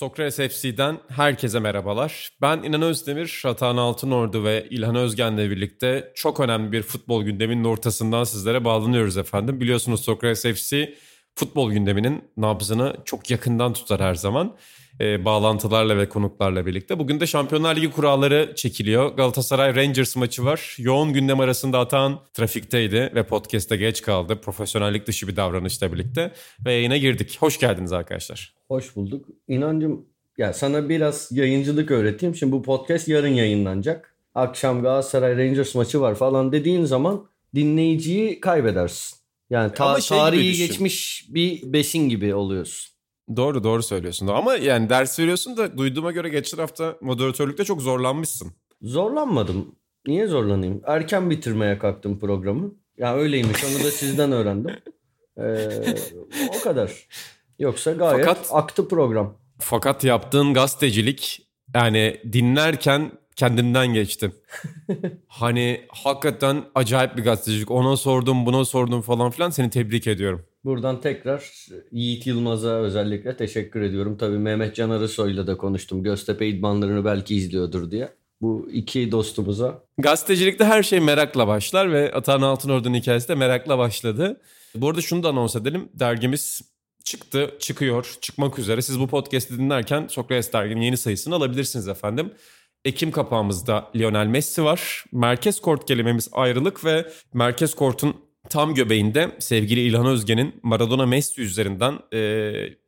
Sokrates FC'den herkese merhabalar. Ben İnan Özdemir, Atahan Altınordu ve İlhan Özgen'le birlikte çok önemli bir futbol gündeminin ortasından sizlere bağlanıyoruz efendim. Biliyorsunuz Sokrates FC futbol gündeminin nabzını çok yakından tutar her zaman. E, bağlantılarla ve konuklarla birlikte. Bugün de Şampiyonlar Ligi kuralları çekiliyor. Galatasaray Rangers maçı var. Yoğun gündem arasında atan trafikteydi ve podcast'te geç kaldı. Profesyonellik dışı bir davranışla birlikte ve yayına girdik. Hoş geldiniz arkadaşlar. Hoş bulduk. İnancım ya sana biraz yayıncılık öğreteyim. Şimdi bu podcast yarın yayınlanacak. Akşam Galatasaray Rangers maçı var falan dediğin zaman dinleyiciyi kaybedersin. Yani ta- şey tarihi geçmiş bir besin gibi oluyorsun. Doğru doğru söylüyorsun. Ama yani ders veriyorsun da duyduğuma göre geçen hafta moderatörlükte çok zorlanmışsın. Zorlanmadım. Niye zorlanayım? Erken bitirmeye kalktım programı. Ya öyleymiş onu da sizden öğrendim. Ee, o kadar. Yoksa gayet Fakat- aktı program. Fakat yaptığın gazetecilik yani dinlerken kendimden geçtim. hani hakikaten acayip bir gazetecilik. Ona sordum buna sordum falan filan seni tebrik ediyorum. Buradan tekrar Yiğit Yılmaz'a özellikle teşekkür ediyorum. Tabii Mehmet Can Arısoy'la da konuştum. Göztepe idmanlarını belki izliyordur diye. Bu iki dostumuza Gazetecilikte her şey merakla başlar ve Atahan Altınordu'nun hikayesi de merakla başladı. Bu arada şunu da anons edelim. Dergimiz çıktı, çıkıyor, çıkmak üzere. Siz bu podcast'i dinlerken Sokrates derginin yeni sayısını alabilirsiniz efendim. Ekim kapağımızda Lionel Messi var. Merkez kort kelimemiz ayrılık ve Merkez kortun tam göbeğinde sevgili İlhan Özgen'in Maradona Messi üzerinden e,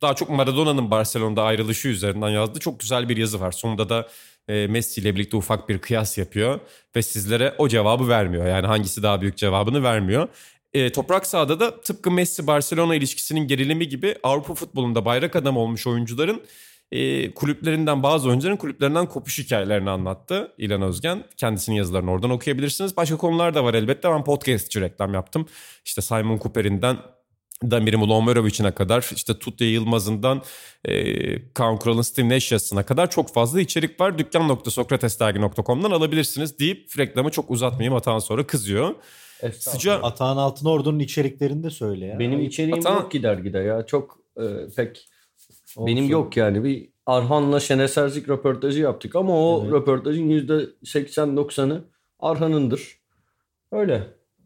daha çok Maradona'nın Barcelona'da ayrılışı üzerinden yazdığı çok güzel bir yazı var. Sonunda da e, Messi ile birlikte ufak bir kıyas yapıyor ve sizlere o cevabı vermiyor. Yani hangisi daha büyük cevabını vermiyor. E, toprak sahada da tıpkı Messi-Barcelona ilişkisinin gerilimi gibi Avrupa futbolunda bayrak adam olmuş oyuncuların e, kulüplerinden bazı oyuncuların kulüplerinden kopuş hikayelerini anlattı İlhan Özgen. Kendisinin yazılarını oradan okuyabilirsiniz. Başka konular da var elbette. Ben podcastçi reklam yaptım. İşte Simon Cooper'inden Damir Mulomerovic'ine kadar işte Tutya Yılmaz'ından e, Kaan Kural'ın Steve Nash yazısına kadar çok fazla içerik var. Dükkan.sokratesdergi.com'dan alabilirsiniz deyip reklamı çok uzatmayayım hatan sonra kızıyor. Sıca Atahan Altınordu'nun içeriklerini de söyle ya. Benim içeriğim Atan- yok ki dergide ya. Çok e, pek Olsun. benim yok yani. Bir Arhan'la Şenes Erzik röportajı yaptık ama o Evet. röportajın %80-90'ı Arhan'ındır. Öyle.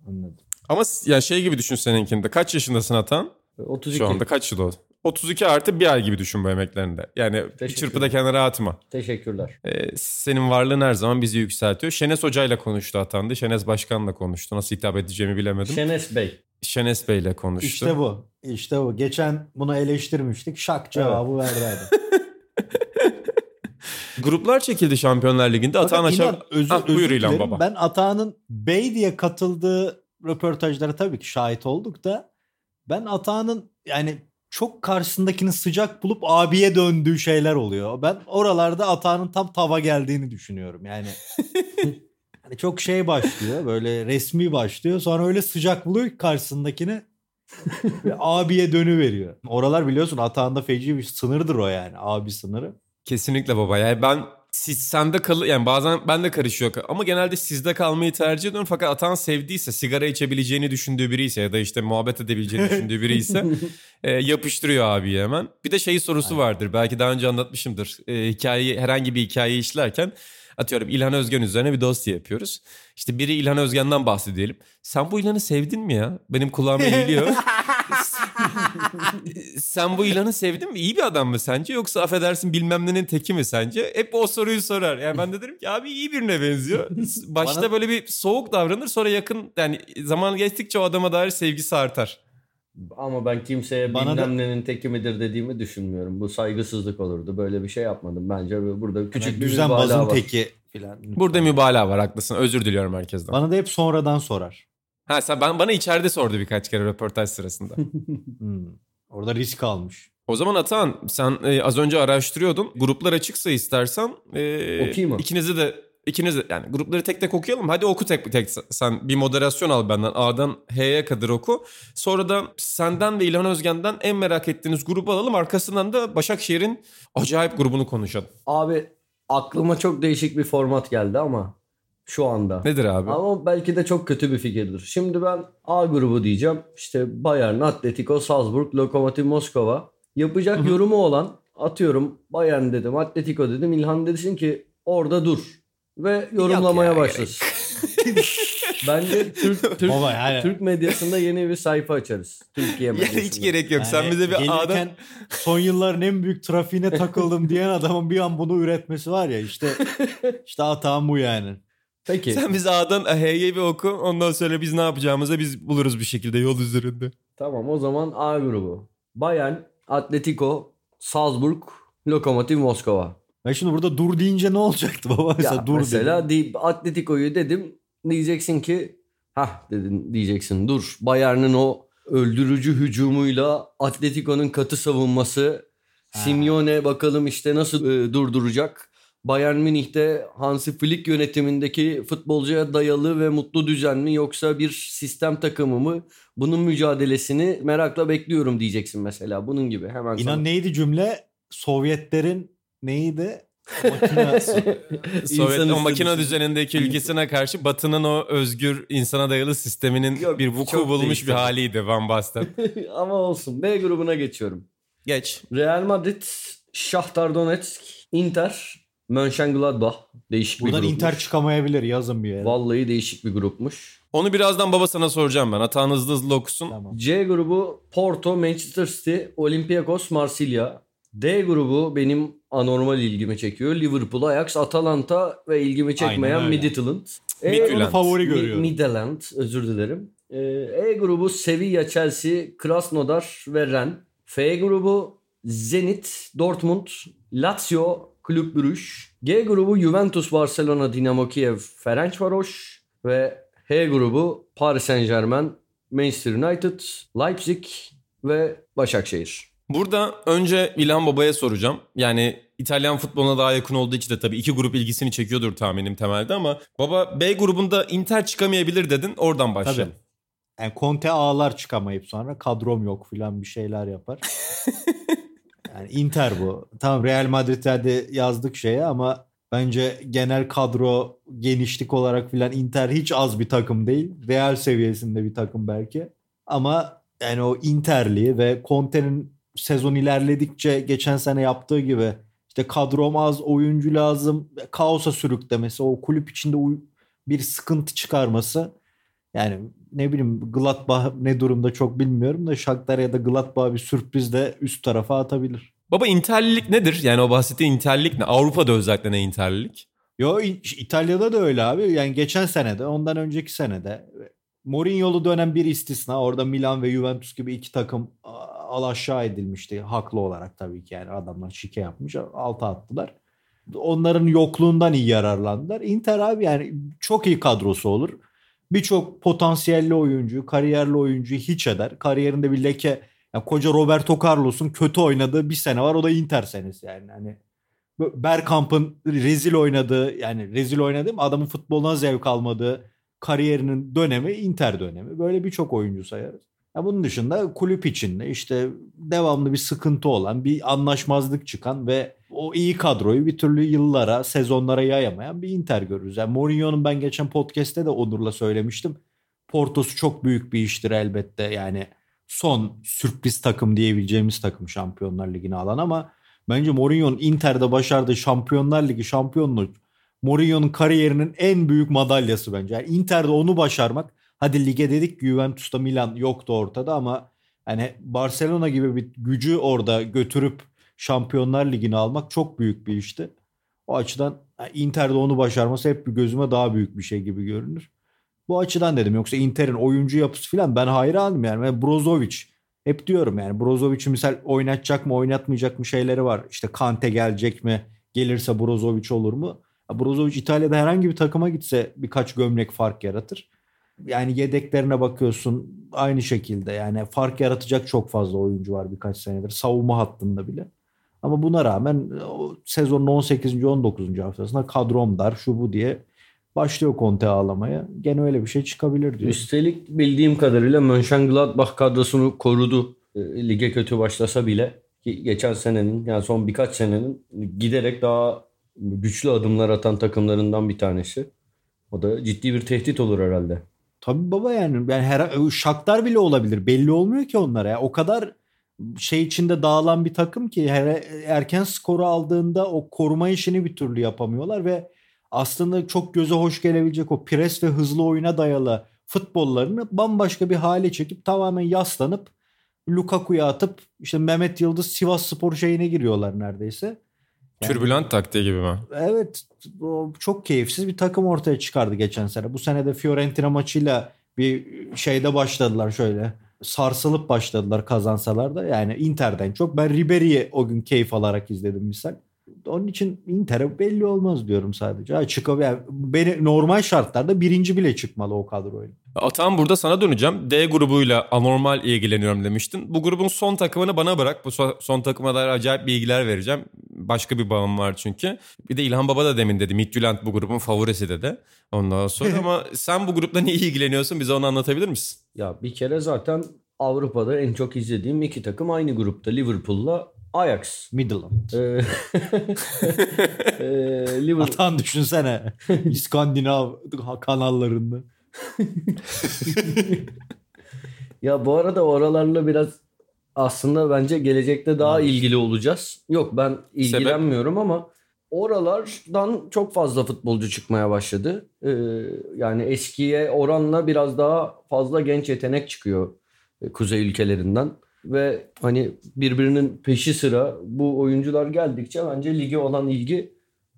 Anladım. ama ya şey gibi düşün seninkinde. Kaç yaşındasın Atan? 32. Şu anda kaç yıl oldu? 32 artı bir ay gibi düşün bu emeklerinde. Yani bir Teşekkür çırpıda kenara atma. Teşekkürler. Ee, senin varlığın her zaman bizi yükseltiyor. Şenes Hoca'yla konuştu Atan'dı. Şenes Başkan'la konuştu. Nasıl hitap edeceğimi bilemedim. Şenes Bey. Şenes Bey'le konuştu. İşte bu. İşte bu. Geçen bunu eleştirmiştik. Şak cevabı verdi adam. Gruplar çekildi Şampiyonlar Ligi'nde. Fakat Aşağı... İnan, özür, buyur özür İlhan dilerim. Baba. Ben Atahan'ın Bey diye katıldığı röportajlara tabii ki şahit olduk da ben Atahan'ın yani çok karşısındakini sıcak bulup abiye döndüğü şeyler oluyor. Ben oralarda Atahan'ın tam tava geldiğini düşünüyorum. Yani hani çok şey başlıyor böyle resmi başlıyor sonra öyle sıcak buluyor ki karşısındakini abiye dönü veriyor. Oralar biliyorsun Atahan'da feci bir sınırdır o yani abi sınırı. Kesinlikle baba. Yani ben siz sende kal yani bazen ben de karışıyor ama genelde sizde kalmayı tercih ediyorum fakat Atan sevdiyse sigara içebileceğini düşündüğü biri ise ya da işte muhabbet edebileceğini düşündüğü biri ise e, yapıştırıyor abiyi hemen. Bir de şey sorusu vardır belki daha önce anlatmışımdır. E, hikayeyi herhangi bir hikayeyi işlerken atıyorum İlhan Özgen üzerine bir dosya yapıyoruz. İşte biri İlhan Özgen'den bahsedelim. Sen bu İlhan'ı sevdin mi ya? Benim kulağıma geliyor. Sen bu ilanı sevdin mi? İyi bir adam mı sence? Yoksa affedersin bilmem nenin teki mi sence? Hep o soruyu sorar. Yani ben de derim ki abi iyi birine benziyor. Başta Bana- böyle bir soğuk davranır sonra yakın yani zaman geçtikçe o adama dair sevgisi artar. Ama ben kimseye Bana bilmem da- nenin teki midir dediğimi düşünmüyorum. Bu saygısızlık olurdu. Böyle bir şey yapmadım. Bence burada küçük Yani bir düzenbazın var. teki filan. Burada mübalağa var haklısın. Özür diliyorum herkesten. Bana da hep sonradan sorar. Ha sen ben, bana içeride sordu birkaç kere röportaj sırasında. Hmm. Orada risk almış. O zaman Atan sen e, az önce araştırıyordun. Gruplar açıksa istersen e, Okuyayım mı? ikinizi de ikiniz de yani grupları tek tek okuyalım. Hadi oku tek tek sen bir moderasyon al benden. A'dan H'ye kadar oku. Sonra da senden ve İlhan Özgen'den en merak ettiğiniz grubu alalım. Arkasından da Başakşehir'in acayip grubunu konuşalım. Abi aklıma çok değişik bir format geldi ama şu anda. Nedir abi? Ama belki de çok kötü bir fikirdir. Şimdi ben A grubu diyeceğim. İşte Bayern, Atletico, Salzburg, Lokomotiv Moskova. Yapacak Hı hı. yorumu olan atıyorum Bayern dedim, Atletico dedim. İlhan desin ki orada dur ve yorumlamaya ya, başlasın. Bence Türk Türk, Baba yani- Türk medyasında yeni bir sayfa açarız. Türkiye Yani medyasında. hiç gerek yok. Sen Yani bize bir A'dan... son yılların en büyük trafiğine takıldım diyen adamın bir an bunu üretmesi var ya işte işte hatam bu yani. Peki. Sen bize A'dan H'ye bir oku. Ondan sonra biz ne yapacağımızı biz buluruz bir şekilde yol üzerinde. Tamam o zaman A grubu. Bayern, Atletico, Salzburg, Lokomotiv Moskova. Ben şimdi burada dur deyince ne olacaktı baba? Mesela Ya dur mesela dedim. di- Atletico'yu dedim diyeceksin ki ha dedin diyeceksin dur Bayern'in o öldürücü hücumuyla Atletico'nun katı savunması Ha. Simeone bakalım işte nasıl e, durduracak. Bayern Münih'te Hansi Flick yönetimindeki futbolcuya dayalı ve mutlu düzen mi yoksa bir sistem takımı mı? Bunun mücadelesini merakla bekliyorum diyeceksin mesela. Bunun gibi hemen sana. İnan neydi cümle? Sovyetlerin neydi? Makine Sovyet o makine istemisi. düzenindeki ülkesine karşı Batı'nın o özgür insana dayalı sisteminin Yok, bir vuku bulmuş bir haliydi Van Basten. Ama olsun. B grubuna geçiyorum. Geç. Real Madrid, Shakhtar Donetsk, Inter, Mönchengladbach. Değişik Buradan bir grupmuş. Inter çıkamayabilir yazın bir yere. Vallahi değişik bir grupmuş. Onu birazdan baba sana soracağım ben. Atan hızlı hızlı okusun. Tamam. C grubu Porto, Manchester City, Olympiakos, Marsilya. D grubu benim anormal ilgimi çekiyor. Liverpool, Ajax, Atalanta ve ilgimi çekmeyen. Midtjylland. Midtjylland. Onu favori görüyorum. Midtjylland özür dilerim. Ee, E grubu Sevilla, Chelsea, Krasnodar ve Rennes. F grubu Zenit, Dortmund, Lazio, Kulüp Brugge. G grubu Juventus, Barcelona, Dinamo Kiev, Ferencvaros ve H grubu Paris Saint Germain, Manchester United, Leipzig ve Başakşehir. Burada önce İlhan Baba'ya soracağım. Yani İtalyan futboluna daha yakın olduğu için de tabii iki grup ilgisini çekiyordur tahminim temelde ama baba B grubunda Inter çıkamayabilir dedin. Oradan başlayalım. Yani Conte ağlar çıkamayıp sonra kadrom yok filan bir şeyler yapar. yani Inter bu. Tamam Real Madrid'de yazdık şeye ama bence genel kadro genişlik olarak filan Inter hiç az bir takım değil. Real seviyesinde bir takım belki. Ama yani o Inter'li ve Conte'nin sezon ilerledikçe geçen sene yaptığı gibi işte kadrom az, oyuncu lazım, kaosa sürüklemesi, o kulüp içinde bir sıkıntı çıkarması yani ne bileyim Gladbach ne durumda çok bilmiyorum da Shakhtar ya da Gladbach bir sürprizle üst tarafa atabilir. Baba Interlilik nedir? Yani o bahsettiğin Interlilik ne? Avrupa'da özellikle ne Interlilik? Yo İtalya'da da öyle abi. Yani geçen senede, ondan önceki senede Mourinho'lu dönem bir istisna. Orada Milan ve Juventus gibi iki takım al aşağı edilmişti. Haklı olarak tabii ki yani adamlar şike yapmış. Alta attılar. Onların yokluğundan iyi yararlandılar. Inter abi yani çok iyi kadrosu olur. Birçok potansiyelli oyuncu, kariyerli oyuncuyu hiç eder. Kariyerinde bir leke ya koca Roberto Carlos'un kötü oynadığı bir sene var. O da Inter senesi yani. Hani Bergkamp'ın rezil oynadığı yani rezil oynadığı mı adamın futboluna zevk almadığı kariyerinin dönemi Inter dönemi. Böyle birçok oyuncu sayarız. Ya bunun dışında kulüp içinde işte devamlı bir sıkıntı olan, bir anlaşmazlık çıkan ve o iyi kadroyu bir türlü yıllara, sezonlara yayamayan bir Inter görürüz. Yani Mourinho'nun ben geçen podcast'te de Onur'la söylemiştim. Porto'su çok büyük bir iştir elbette. Yani son sürpriz takım diyebileceğimiz takım Şampiyonlar Ligi'ni alan ama bence Mourinho'nun Inter'de başardığı Şampiyonlar Ligi şampiyonluğu Mourinho'nun kariyerinin en büyük madalyası bence. Yani Inter'de onu başarmak hadi lige dedik Juventus'ta Milan yoktu ortada ama yani Barcelona gibi bir gücü orada götürüp Şampiyonlar Ligi'ni almak çok büyük bir işti. O açıdan yani Inter'de onu başarması hep bir gözüme daha büyük bir şey gibi görünür. Bu açıdan dedim. Yoksa Inter'in oyuncu yapısı falan ben hayranım yani. Ben Brozovic hep diyorum yani Brozovic'i misal oynatacak mı oynatmayacak mı şeyleri var. İşte Kante gelecek mi? Gelirse Brozovic olur mu? Brozovic İtalya'da herhangi bir takıma gitse birkaç gömlek fark yaratır. Yani yedeklerine bakıyorsun aynı şekilde yani fark yaratacak çok fazla oyuncu var birkaç senedir savunma hattında bile. Ama buna rağmen o sezonun 18. 19. haftasında kadrom dar şu bu diye başlıyor Conte ağlamaya. Gene öyle bir şey çıkabilir diyor. Üstelik bildiğim kadarıyla Mönchengladbach kadrosunu korudu. E, Lige kötü başlasa bile geçen senenin yani son birkaç senenin giderek daha güçlü adımlar atan takımlarından bir tanesi. O da ciddi bir tehdit olur herhalde. Tabii baba yani, yani her şaklar bile olabilir. Belli olmuyor ki onlara ya. O kadar şey içinde dağılan bir takım ki her, erken skoru aldığında o koruma işini bir türlü yapamıyorlar ve aslında çok göze hoş gelebilecek o pres ve hızlı oyuna dayalı futbollarını bambaşka bir hale çekip tamamen yaslanıp Lukaku'ya atıp işte Mehmet Yıldız Sivas Spor şeyine giriyorlar neredeyse. Yani, Türbülent taktiği gibi mi? Evet. Çok keyifsiz bir takım ortaya çıkardı geçen sene. Bu sene de Fiorentina maçıyla bir şeyde başladılar şöyle. Sarsılıp başladılar kazansalar da. Yani Inter'den çok. Ben Ribery'i o gün keyif alarak izledim misal. Onun için Inter'e belli olmaz diyorum sadece. Ha, çıkab yani beni normal şartlarda birinci bile çıkmalı o kadroyla. Atan burada sana döneceğim. D grubuyla anormal ilgileniyorum demiştin. Bu grubun son takımını bana bırak. Bu son takıma dair acayip bilgiler vereceğim. Başka bir bağım var çünkü. Bir de İlhan Baba da demin dedi. Midtjylland bu grubun favorisi dedi. Ondan sonra ama sen bu grupla niye ilgileniyorsun? Bize onu anlatabilir misin? Ya bir kere zaten Avrupa'da en çok izlediğim iki takım aynı grupta. Liverpool'la Ajax. Midland. Ee, Liverpool. Atan düşünsene. İskandinav kanallarında. ya bu arada oralarla biraz aslında bence gelecekte daha ilgili olacağız. Yok ben ilgilenmiyorum Sebep? ama oralardan çok fazla futbolcu çıkmaya başladı. Ee, yani eskiye oranla biraz daha fazla genç yetenek çıkıyor kuzey ülkelerinden ve hani birbirinin peşi sıra bu oyuncular geldikçe bence lige olan ilgi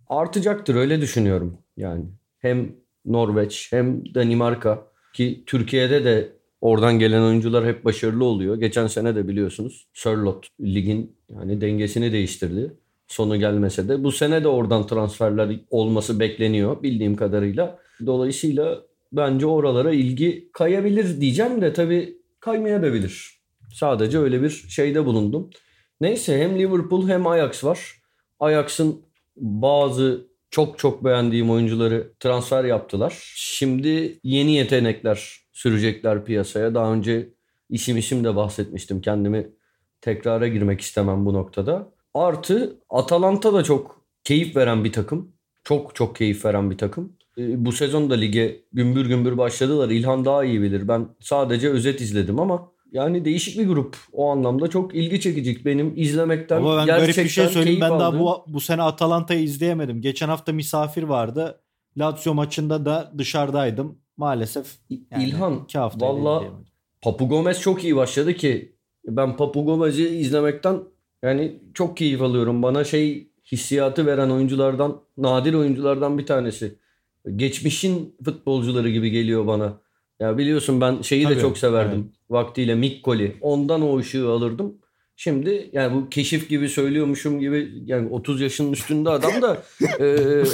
artacaktır öyle düşünüyorum. Yani hem Norveç hem Danimarka ki Türkiye'de de oradan gelen oyuncular hep başarılı oluyor. Geçen sene de biliyorsunuz Sörlot ligin yani dengesini değiştirdi. Sonu gelmese de bu sene de oradan transferler olması bekleniyor bildiğim kadarıyla. Dolayısıyla bence oralara ilgi kayabilir diyeceğim de tabii kaymayabilir. Sadece öyle bir şeyde bulundum. Neyse hem Liverpool hem Ajax var. Ajax'ın bazı çok çok beğendiğim oyuncuları transfer yaptılar. Şimdi yeni yetenekler sürecekler piyasaya. Daha önce isim isim de bahsetmiştim. Kendimi tekrara girmek istemem bu noktada. Artı Atalanta da çok keyif veren bir takım. Çok çok keyif veren bir takım. Ee, bu sezon da lige gümbür gümbür başladılar. İlhan daha iyi bilir. Ben sadece özet izledim ama yani değişik bir grup. O anlamda çok ilgi çekici. Benim izlemekten Ama ben gerçekten garip bir şey söyleyeyim. Ben daha bu, bu sene Atalanta'yı izleyemedim. Geçen hafta misafir vardı. Lazio maçında da dışarıdaydım. Maalesef yani İlhan iki hafta valla Papu Gomez çok iyi başladı ki ben Papu Gomez'i izlemekten yani çok keyif alıyorum. Bana şey hissiyatı veren oyunculardan, nadir oyunculardan bir tanesi. Geçmişin futbolcuları gibi geliyor bana. Ya biliyorsun ben şeyi Tabii, de çok severdim. Evet. Vaktiyle Mikkoli. Ondan o ışığı alırdım. Şimdi yani bu keşif gibi söylüyormuşum gibi yani 30 yaşının üstünde adam da e,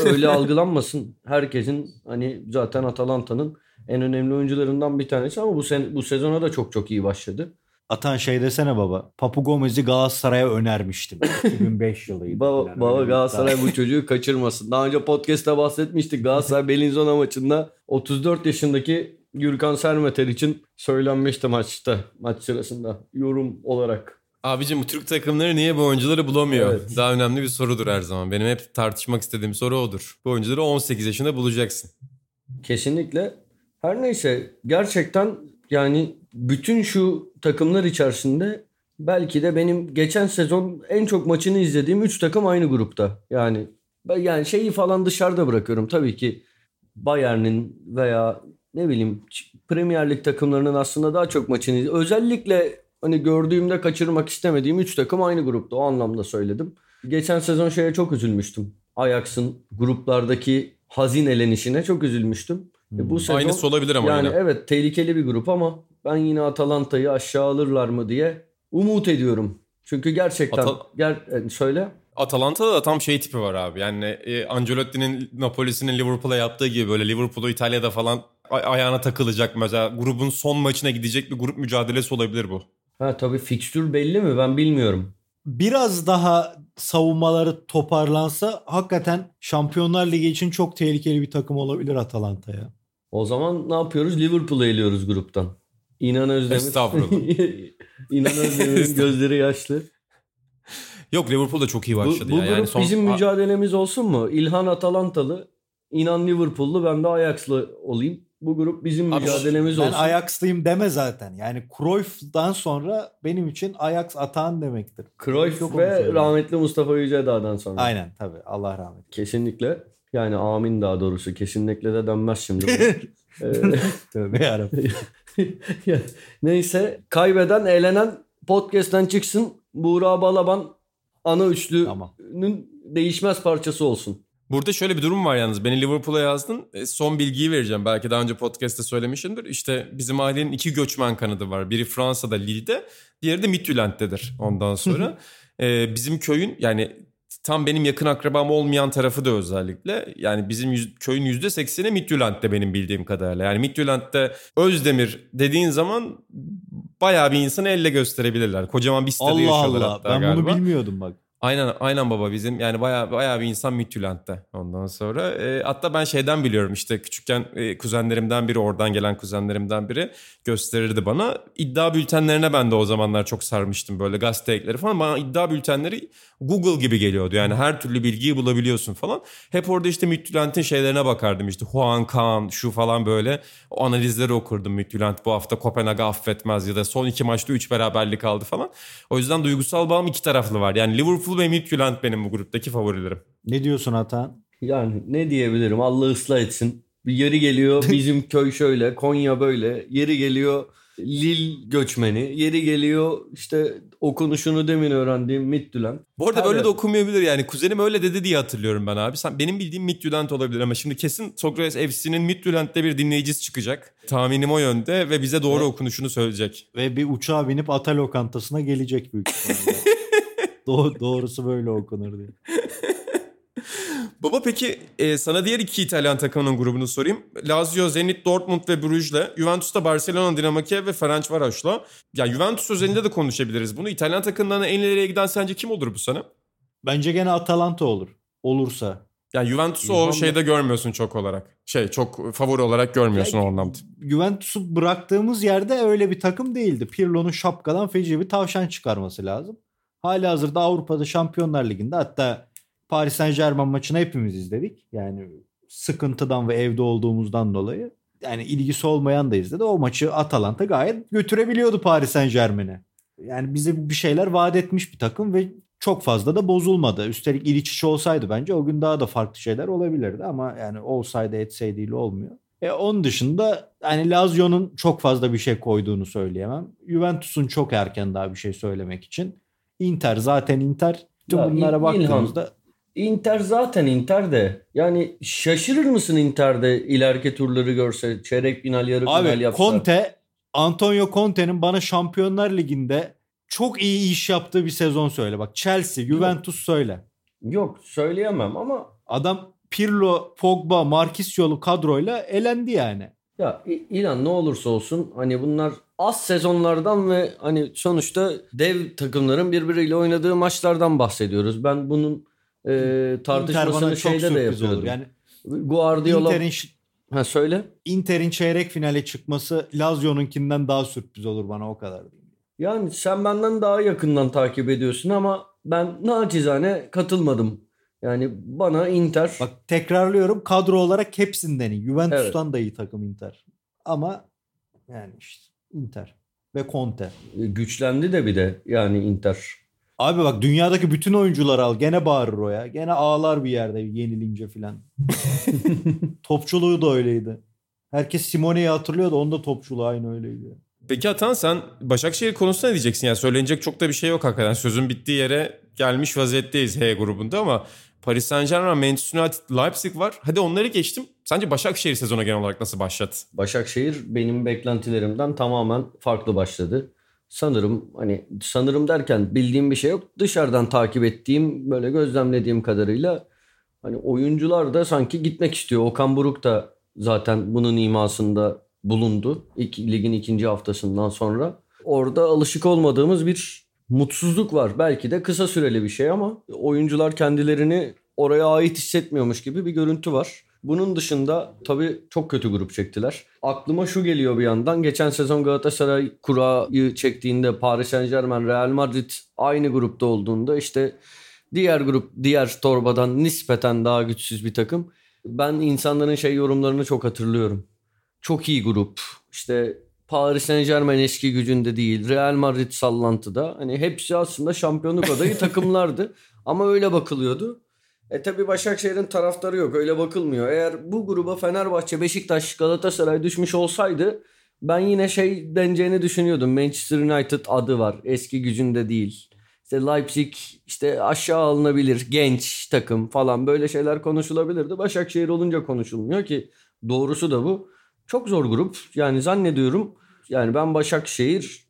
öyle algılanmasın. Herkesin hani zaten Atalanta'nın en önemli oyuncularından bir tanesi ama bu sen bu sezona da çok çok iyi başladı. Atan şey desene baba. Papu Gomez'i Galatasaray'a önermiştim. 2005 yılıydı. baba, yani baba Galatasaray bu çocuğu kaçırmasın. Daha önce podcast'ta bahsetmiştik. Galatasaray Belinzona maçında 34 yaşındaki Gürkan Sermeter için söylenmişti maçta. Maç sırasında yorum olarak. Abicim bu Türk takımları niye bu oyuncuları bulamıyor? Evet. Daha önemli bir sorudur her zaman. Benim hep tartışmak istediğim soru odur. Bu oyuncuları 18 yaşında bulacaksın. Kesinlikle. Her neyse gerçekten yani bütün şu takımlar içerisinde belki de benim geçen sezon en çok maçını izlediğim 3 takım aynı grupta. Yani yani şeyi falan dışarıda bırakıyorum tabii ki Bayern'in veya ne bileyim Premier Lig takımlarının aslında daha çok maçını özellikle hani gördüğümde kaçırmak istemediğim 3 takım aynı grupta o anlamda söyledim. Geçen sezon şeye çok üzülmüştüm. Ajax'ın gruplardaki hazin elenişine çok üzülmüştüm. E bu hmm. sezon, Aynısı olabilir ama yani yine. evet tehlikeli bir grup ama ben yine Atalanta'yı aşağı alırlar mı diye umut ediyorum. Çünkü gerçekten Atal- ger e, söyle. Atalanta'da da tam şey tipi var abi. Yani e, Ancelotti'nin Napoli'sinin Liverpool'a yaptığı gibi böyle Liverpool'u İtalya'da falan ayağına takılacak mesela grubun son maçına gidecek bir grup mücadelesi olabilir bu. Ha tabii fikstür belli mi ben bilmiyorum. biraz daha savunmaları toparlansa hakikaten Şampiyonlar Ligi için çok tehlikeli bir takım olabilir Atalanta ya. O zaman ne yapıyoruz? Liverpool'u eliyoruz gruptan. İnan Özdemir. Estağfurullah. İnan Özdemir'in gözleri yaşlı. Yok Liverpool da çok iyi Bu, başladı bu ya. grup Yani son- bizim mücadelemiz olsun mu? İlhan Atalantalı, İnan Liverpool'lu, ben de Ajax'lı olayım. Bu grup bizim Abi, mücadelemiz Ben olsun. Ajax'lıyım deme zaten. Yani Cruyff'dan sonra benim için Ajax Atan demektir. Cruyff Yok onu ve rahmetli Mustafa Yücedağ'dan sonra. Aynen tabii Allah rahmet. Kesinlikle. Yani amin daha doğrusu. Kesinlikle de denmez şimdi. bu. Ee, Tövbe yarabbim. Ya, Neyse kaybeden eğlenen podcast'ten çıksın. Buğra Balaban ana üçlünün Tamam. değişmez parçası olsun. Burada şöyle bir durum var yalnız. Beni Liverpool'a yazdın. E, Son bilgiyi vereceğim. Belki daha önce podcast'te söylemişimdir. İşte bizim ailenin iki göçmen kanadı var. Biri Fransa'da Lille'de, diğeri de Midtjylland'dedir ondan sonra. E, bizim köyün yani tam benim yakın akrabam olmayan tarafı da özellikle. Yani bizim yüz, köyün %80'i Midtjylland'de benim bildiğim kadarıyla. Yani Midtjylland'de Özdemir dediğin zaman bayağı bir insanı elle gösterebilirler. Kocaman bir sitede Allah yaşıyorlar Allah. hatta Ben galiba. bunu bilmiyordum bak. Aynen aynen baba bizim yani bayağı bayağı bir insan Midtjylland'de ondan sonra. E, hatta ben şeyden biliyorum işte küçükken e, kuzenlerimden biri oradan gelen kuzenlerimden biri gösterirdi bana. İddia bültenlerine ben de o zamanlar çok sarmıştım böyle gazete ekleri falan. Bana iddia bültenleri Google gibi geliyordu yani her türlü bilgiyi bulabiliyorsun falan. Hep orada işte Midtjylland'in şeylerine bakardım işte Juan Kaan şu falan böyle o analizleri okurdum Midtjylland bu hafta Kopenhag'ı affetmez ya da son iki maçta üç beraberlik aldı falan. O yüzden duygusal bağım iki taraflı var. Yani Liverpool ve Midtjylland benim bu gruptaki favorilerim. Ne diyorsun Atan? Yani ne diyebilirim Allah ıslah etsin. Bir yeri geliyor bizim köy şöyle Konya böyle. Yeri geliyor Lil göçmeni. Yeri geliyor işte okunuşunu demin öğrendiğim Midtjylland. Bu arada Tabii. böyle de okunmayabilir yani. Kuzenim öyle dedi diye hatırlıyorum ben abi. Sen, benim bildiğim Midtjylland olabilir ama şimdi kesin Sokrates FC'nin Midtjylland'de bir dinleyicisi çıkacak. Tahminim o yönde ve bize doğru Evet. okunuşunu söyleyecek. Ve bir uçağa binip ata lokantasına gelecek büyük ihtimalle. Do- doğrusu böyle okunur diye. Baba peki e, sana diğer iki İtalyan takımının grubunu sorayım. Lazio, Zenit, Dortmund ve Bruges'le. Juventus'ta Barcelona, Dinamo Kiev ve Ferencvaros'la. Ya Juventus özelinde de konuşabiliriz bunu. İtalyan takımlarına en ileriye giden sence kim olur bu sene? Bence gene Atalanta olur. Olursa. Yani Juventus'u o şeyde görmüyorsun çok olarak. Şey çok favori olarak görmüyorsun o anlamda. Juventus'u bıraktığımız yerde öyle bir takım değildi. Pirlo'nun şapkadan feci bir tavşan çıkarması lazım. Hali hazırda Avrupa'da Şampiyonlar Ligi'nde hatta Paris Saint Germain maçını hepimiz izledik. Yani sıkıntıdan ve evde olduğumuzdan dolayı. Yani ilgisi olmayan da izledi. O maçı Atalanta gayet götürebiliyordu Paris Saint Germain'e. Yani bize bir şeyler vaat etmiş bir takım ve çok fazla da bozulmadı. Üstelik İliç içi olsaydı bence o gün daha da farklı şeyler olabilirdi ama yani olsaydı etseydiyle olmuyor. E onun dışında hani Lazio'nun çok fazla bir şey koyduğunu söyleyemem. Juventus'un çok erken daha bir şey söylemek için. Inter zaten Inter. Tüm Ya bunlara baktığımızda Inter zaten Inter de. Yani şaşırır mısın Inter'de ileriki turları görse çeyrek final yarı final abi yapsa. Conte Antonio Conte'nin bana Şampiyonlar Ligi'nde çok iyi iş yaptığı bir sezon söyle. Bak Chelsea, Juventus söyle. Yok söyleyemem ama Adam Pirlo, Pogba, Marquisio'lu kadroyla elendi yani. Ya İlan ne olursa olsun hani bunlar az sezonlardan ve hani sonuçta dev takımların birbiriyle oynadığı maçlardan bahsediyoruz. Ben bunun e, tartışmasını şeyde de yapıyordum. olur. Yani Guardiola Inter'in ha söyle. Inter'in çeyrek finale çıkması Lazio'nunkinden daha sürpriz olur bana o kadar. Yani sen benden daha yakından takip ediyorsun ama ben naçizane katılmadım. Yani bana Inter Bak tekrarlıyorum kadro olarak hepsinden iyi. Juventus'tan da iyi takım Inter. Ama yani işte Inter ve Conte. e, güçlendi de bir de yani Inter. Abi bak dünyadaki bütün oyuncuları al. Gene bağırır o ya. Gene ağlar bir yerde yenilince filan. Topçuluğu da öyleydi. Herkes Simone'yi hatırlıyordu. Onda topçuluğu aynı öyleydi. Peki Atan sen Başakşehir konusunda ne diyeceksin? Yani söylenecek çok da bir şey yok hakikaten. Sözün bittiği yere gelmiş vaziyetteyiz H grubunda ama Paris Saint Germain, Manchester United, Leipzig var. Hadi onları geçtim. Sence Başakşehir sezona genel olarak nasıl başladı? Başakşehir benim beklentilerimden tamamen farklı başladı. Sanırım hani sanırım derken bildiğim bir şey yok. Dışarıdan takip ettiğim böyle gözlemlediğim kadarıyla hani oyuncular da sanki gitmek istiyor. Okan Buruk da zaten bunun imasında bulundu. İlk, ligin ikinci haftasından sonra. Orada alışık olmadığımız bir mutsuzluk var. Belki de kısa süreli bir şey ama oyuncular kendilerini oraya ait hissetmiyormuş gibi bir görüntü var. Bunun dışında tabii çok kötü grup çektiler. Aklıma şu geliyor bir yandan. Geçen sezon Galatasaray kurayı çektiğinde Paris Saint Germain, Real Madrid aynı grupta olduğunda işte diğer grup, diğer torbadan nispeten daha güçsüz bir takım. Ben insanların şey yorumlarını çok hatırlıyorum. Çok iyi grup. İşte Paris Saint Germain eski gücünde değil. Real Madrid sallantıda. Hani hepsi aslında şampiyonluk adayı takımlardı. Ama öyle bakılıyordu. E tabi Başakşehir'in taraftarı yok öyle bakılmıyor. Eğer bu gruba Fenerbahçe, Beşiktaş, Galatasaray düşmüş olsaydı ben yine şey deneceğini düşünüyordum. Manchester United adı var eski gücünde değil. İşte Leipzig işte aşağı alınabilir genç takım falan böyle şeyler konuşulabilirdi. Başakşehir olunca konuşulmuyor ki doğrusu da bu. Çok zor grup yani zannediyorum yani ben Başakşehir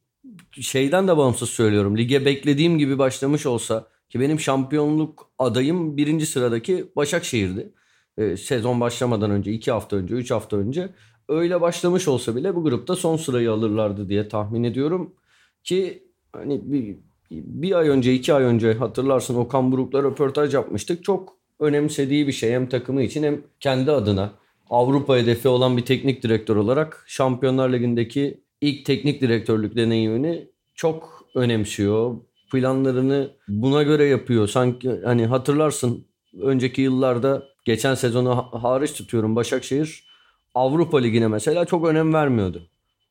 şeyden de bağımsız söylüyorum. Lige beklediğim gibi başlamış olsa ki benim şampiyonluk adayım birinci sıradaki Başakşehir'di. Ee, sezon başlamadan önce, iki hafta önce, üç hafta önce. Öyle başlamış olsa bile bu grupta son sırayı alırlardı diye tahmin ediyorum. Ki hani bir, bir ay önce, iki ay önce hatırlarsın Okan Buruk'la röportaj yapmıştık. Çok önemsediği bir şey hem takımı için hem kendi adına. Avrupa hedefi olan bir teknik direktör olarak Şampiyonlar Ligi'ndeki ilk teknik direktörlük deneyimini çok önemsiyor planlarını buna göre yapıyor. Sanki hani hatırlarsın önceki yıllarda geçen sezonu hariç tutuyorum Başakşehir Avrupa Ligi'ne mesela çok önem vermiyordu.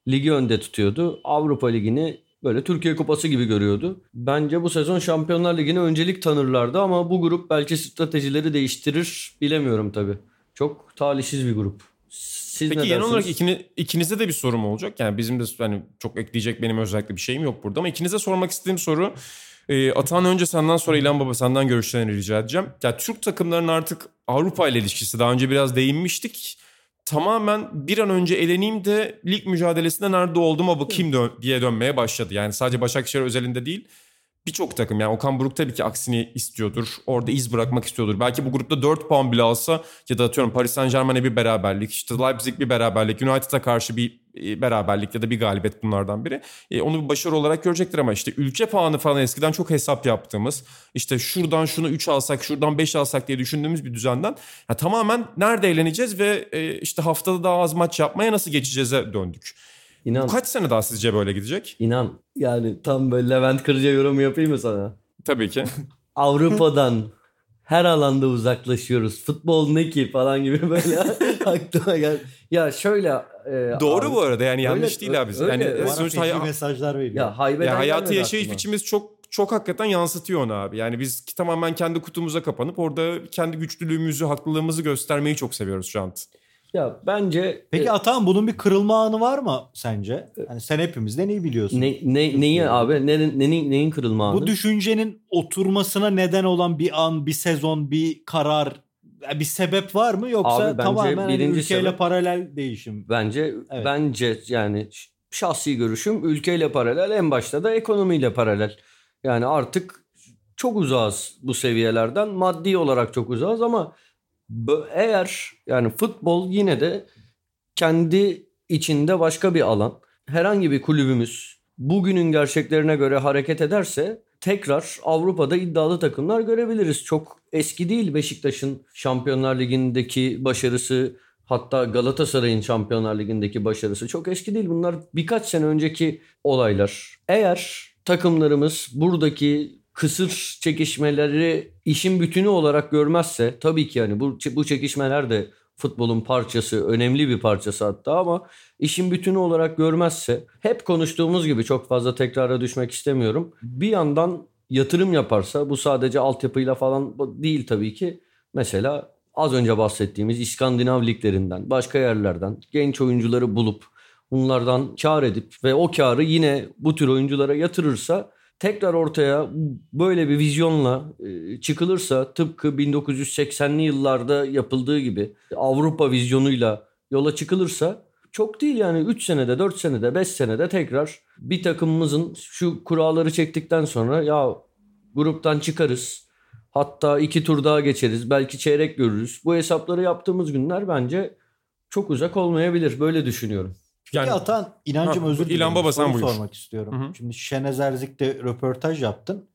Ligi önde tutuyordu. Avrupa Ligi'ni böyle Türkiye Kupası gibi görüyordu. Bence bu sezon Şampiyonlar Ligi'ne öncelik tanırlardı ama bu grup belki stratejileri değiştirir bilemiyorum tabii. Çok talihsiz bir grup. Siz Peki genel olarak ikini, ikinize de bir sorum olacak. Yani bizim de hani çok ekleyecek benim özellikle bir şeyim yok burada ama ikinize sormak istediğim soru e, Atan önce senden sonra İlhan Baba senden görüşlerini rica edeceğim. Ya Türk takımlarının artık Avrupa ile ilişkisi daha önce biraz değinmiştik. Tamamen bir an önce eleneyim de lig mücadelesinde nerede olduğuma bakayım dön diye dönmeye başladı. Yani sadece Başakşehir özelinde değil birçok takım yani Okan Buruk tabii ki aksini istiyordur. Orada iz bırakmak istiyordur. Belki bu grupta 4 puan bile alsa ya da atıyorum Paris Saint Germain'e bir beraberlik, işte Leipzig bir beraberlik, United'a karşı bir e, beraberlik ya da bir galibiyet bunlardan biri. E, onu bir başarı olarak görecektir ama işte ülke puanı falan eskiden çok hesap yaptığımız işte şuradan şunu 3 alsak şuradan 5 alsak diye düşündüğümüz bir düzenden ya tamamen nerede eğleneceğiz ve e, işte haftada daha az maç yapmaya nasıl geçeceğize döndük. İnan. Kaç sene daha sizce böyle gidecek? İnan. Yani tam böyle Levent Kırca yorumu yapayım mı sana? Tabii ki. Avrupa'dan her alanda uzaklaşıyoruz. Futbol ne ki falan gibi böyle aklıma gel. Ya şöyle e, Doğru abi, bu arada yani yanlış öyle, değil abi. Öyle, yani öyle. sonuçta hay- mesajlar veriyor. Ya, ya hayatı yaşayış aklıma. biçimimiz çok çok hakikaten yansıtıyor onu abi. Yani biz tamamen kendi kutumuza kapanıp orada kendi güçlülüğümüzü, haklılığımızı göstermeyi çok seviyoruz şu an. Ya bence... Peki e, Atan bunun bir kırılma anı var mı sence? Yani sen hepimizden iyi biliyorsun. Ne, ne, neyi abi? Ne, ne, neyin kırılma anı? Bu düşüncenin oturmasına neden olan bir an, bir sezon, bir karar, bir sebep var mı? Yoksa abi, tamamen hani birinci ülkeyle sebep, paralel değişim. Bence evet. bence yani şahsi görüşüm ülkeyle paralel en başta da ekonomiyle paralel. Yani artık çok uzağız bu seviyelerden. Maddi olarak çok uzağız ama eğer yani futbol yine de kendi içinde başka bir alan. Herhangi bir kulübümüz bugünün gerçeklerine göre hareket ederse tekrar Avrupa'da iddialı takımlar görebiliriz. Çok eski değil Beşiktaş'ın Şampiyonlar Ligi'ndeki başarısı hatta Galatasaray'ın Şampiyonlar Ligi'ndeki başarısı çok eski değil. Bunlar birkaç sene önceki olaylar. Eğer takımlarımız buradaki kısır çekişmeleri işin bütünü olarak görmezse tabii ki yani bu bu çekişmeler de futbolun parçası, önemli bir parçası hatta ama işin bütünü olarak görmezse hep konuştuğumuz gibi çok fazla tekrara düşmek istemiyorum. Bir yandan yatırım yaparsa bu sadece altyapıyla falan değil tabii ki. Mesela az önce bahsettiğimiz İskandinav liglerinden, başka yerlerden genç oyuncuları bulup bunlardan kar edip ve o karı yine bu tür oyunculara yatırırsa tekrar ortaya böyle bir vizyonla e, çıkılırsa tıpkı 1980'li yıllarda yapıldığı gibi Avrupa vizyonuyla yola çıkılırsa çok değil yani 3 senede, 4 senede, 5 senede tekrar bir takımımızın şu kuralları çektikten sonra ya gruptan çıkarız. Hatta iki tur daha geçeriz. Belki çeyrek görürüz. Bu hesapları yaptığımız günler bence çok uzak olmayabilir. Böyle düşünüyorum. Yani Peki Atan inancım Ha, özür dilerim. İlhan Baba, sen buyur. sormak istiyorum. Hı hı. Şimdi Şenez Erzik'te röportaj yaptın.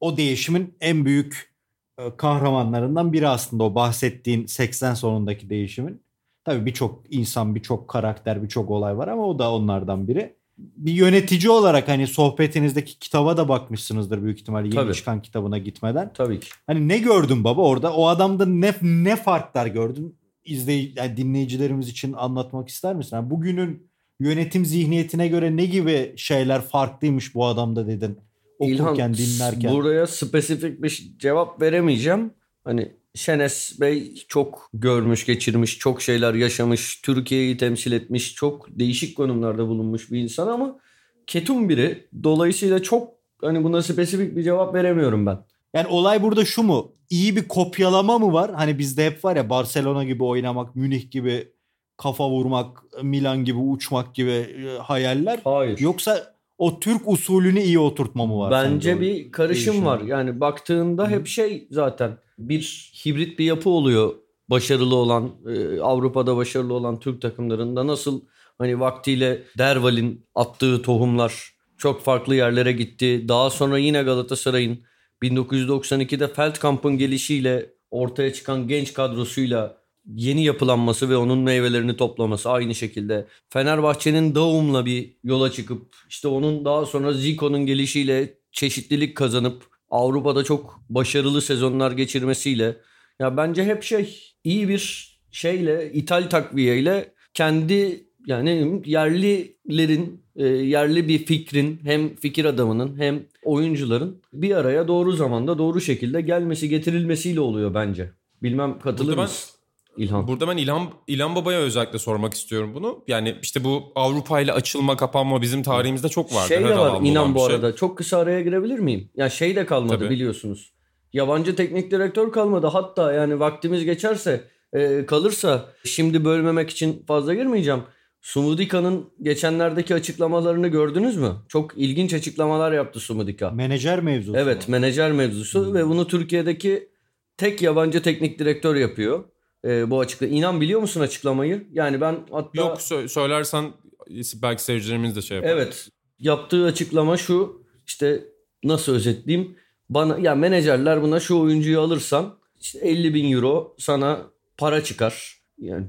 O değişimin en büyük e, kahramanlarından biri aslında o bahsettiğin 80 sonundaki değişimin. Tabii birçok insan, birçok karakter, birçok olay var ama o da onlardan biri. Bir yönetici olarak hani sohbetinizdeki kitaba da bakmışsınızdır büyük ihtimalle yeni Tabii. çıkan kitabına gitmeden. Tabii ki. Hani ne gördün baba orada? O adamda ne ne farklar gördün? İzley yani dinleyicilerimiz için anlatmak ister misin? Yani bugünün yönetim zihniyetine göre ne gibi şeyler farklıymış bu adamda dedin okurken İlhan, dinlerken. Buraya spesifik bir cevap veremeyeceğim. Hani Şenes Bey çok görmüş, geçirmiş, çok şeyler yaşamış, Türkiye'yi temsil etmiş, çok değişik konumlarda bulunmuş bir insan ama ketum biri. Dolayısıyla çok hani buna spesifik bir cevap veremiyorum ben. Yani olay burada şu mu? İyi bir kopyalama mı var? Hani bizde hep var ya Barcelona gibi oynamak, Münih gibi kafa vurmak, Milan gibi uçmak gibi e, hayaller. Hayır. Yoksa o Türk usulünü iyi oturtma mı var? Bence sence bir karışım değişim? var. Yani baktığında hep şey zaten bir hibrit bir yapı oluyor. Başarılı olan e, Avrupa'da başarılı olan Türk takımlarında nasıl hani vaktiyle Derval'in attığı tohumlar çok farklı yerlere gitti. Daha sonra yine Galatasaray'ın 1992'de Feldkamp'ın gelişiyle ortaya çıkan genç kadrosuyla yeni yapılanması ve onun meyvelerini toplaması aynı şekilde. Fenerbahçe'nin Daum'la bir yola çıkıp işte onun daha sonra Zico'nun gelişiyle çeşitlilik kazanıp Avrupa'da çok başarılı sezonlar geçirmesiyle ya bence hep şey iyi bir şeyle ithal takviyeyle kendi yani yerlilerin e, yerli bir fikrin hem fikir adamının hem oyuncuların bir araya doğru zamanda doğru şekilde gelmesi getirilmesiyle oluyor bence. Bilmem katılır mısın İlhan? Burada ben İlhan, İlhan Baba'ya özellikle sormak istiyorum bunu. Yani işte bu Avrupa ile açılma kapanma bizim tarihimizde çok vardı. Şey de var inan bu şey. arada. Çok kısa araya girebilir miyim? Ya şey de kalmadı Tabii. biliyorsunuz. Yabancı teknik direktör kalmadı. Hatta yani vaktimiz geçerse e, kalırsa şimdi bölmemek için fazla girmeyeceğim. Sumudika'nın geçenlerdeki açıklamalarını gördünüz mü? Çok ilginç açıklamalar yaptı Sumudika. Menajer mevzusu. Evet mu? menajer mevzusu ve bunu Türkiye'deki tek yabancı teknik direktör yapıyor. E, bu açıkla. İnan biliyor musun açıklamayı? Yani ben hatta... Yok sö- söylersen belki seyircilerimiz de şey yapar. Evet. Yaptığı açıklama şu. işte nasıl özetleyeyim? Bana ya menajerler buna şu oyuncuyu alırsan işte 50 bin euro sana para çıkar. Yani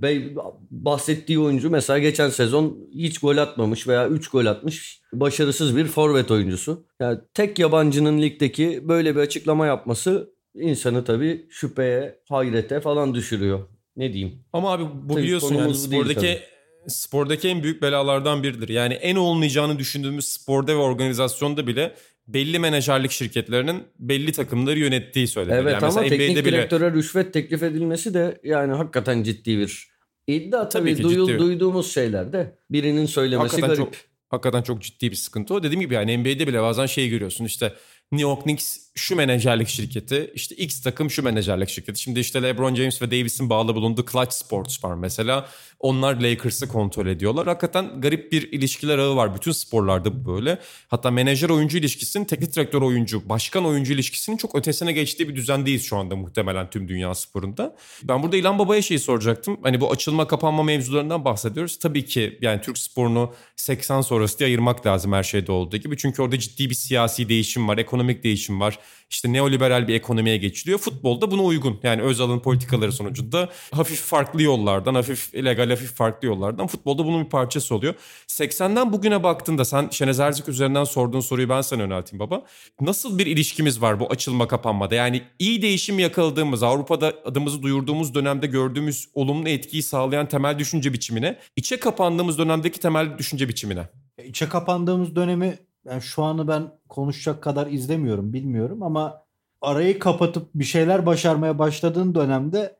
bahsettiği oyuncu mesela geçen sezon hiç gol atmamış veya 3 gol atmış başarısız bir forvet oyuncusu. Yani tek yabancının ligdeki böyle bir açıklama yapması insanı tabii şüpheye, hayrete falan düşürüyor. Ne diyeyim? Ama abi bu Tabii biliyorsun yani bu değil spordaki spordaki en büyük belalardan biridir. Yani en olmayacağını düşündüğümüz sporda ve organizasyonda bile belli menajerlik şirketlerinin belli takımları yönettiği söylenir. Evet yani ama teknik NBA'de bile direktöre rüşvet teklif edilmesi de yani hakikaten ciddi bir iddia. Tabii, Tabii ciddi. duyduğumuz şeyler de birinin söylemesi hakikaten garip. çok hakikaten çok ciddi bir sıkıntı o. Dediğim gibi yani NBA'de bile bazen şey görüyorsun işte New York Knicks şu menajerlik şirketi, işte X takım şu menajerlik şirketi. Şimdi işte LeBron James ve Davis'in bağlı bulunduğu Clutch Sports var mesela. Onlar Lakers'ı kontrol ediyorlar. Hakikaten garip bir ilişkiler ağı var. Bütün sporlarda bu böyle. Hatta menajer oyuncu ilişkisinin teknik direktör oyuncu, başkan oyuncu ilişkisinin çok ötesine geçtiği bir düzendeyiz şu anda muhtemelen tüm dünya sporunda. Ben burada İlhan Baba'ya şeyi soracaktım. Hani bu açılma kapanma mevzularından bahsediyoruz. Tabii ki yani Türk sporunu 80 sonrası diye ayırmak lazım her şeyde olduğu gibi. Çünkü orada ciddi bir siyasi değişim var, ekonomik değişim var. İşte neoliberal bir ekonomiye geçiliyor. Futbolda buna uygun. Yani Özal'ın politikaları sonucunda hafif farklı yollardan, hafif illegal, hafif farklı yollardan futbolda bunun bir parçası oluyor. 80'den bugüne baktığında sen Şenez Erzik üzerinden sorduğun soruyu ben sana yönelteyim baba. Nasıl bir ilişkimiz var bu açılma kapanmada? Yani iyi değişim yakaladığımız, Avrupa'da adımızı duyurduğumuz dönemde gördüğümüz olumlu etkiyi sağlayan temel düşünce biçimine, içe kapandığımız dönemdeki temel düşünce biçimine. İçe kapandığımız dönemi yani şu anı ben konuşacak kadar izlemiyorum bilmiyorum ama arayı kapatıp bir şeyler başarmaya başladığın dönemde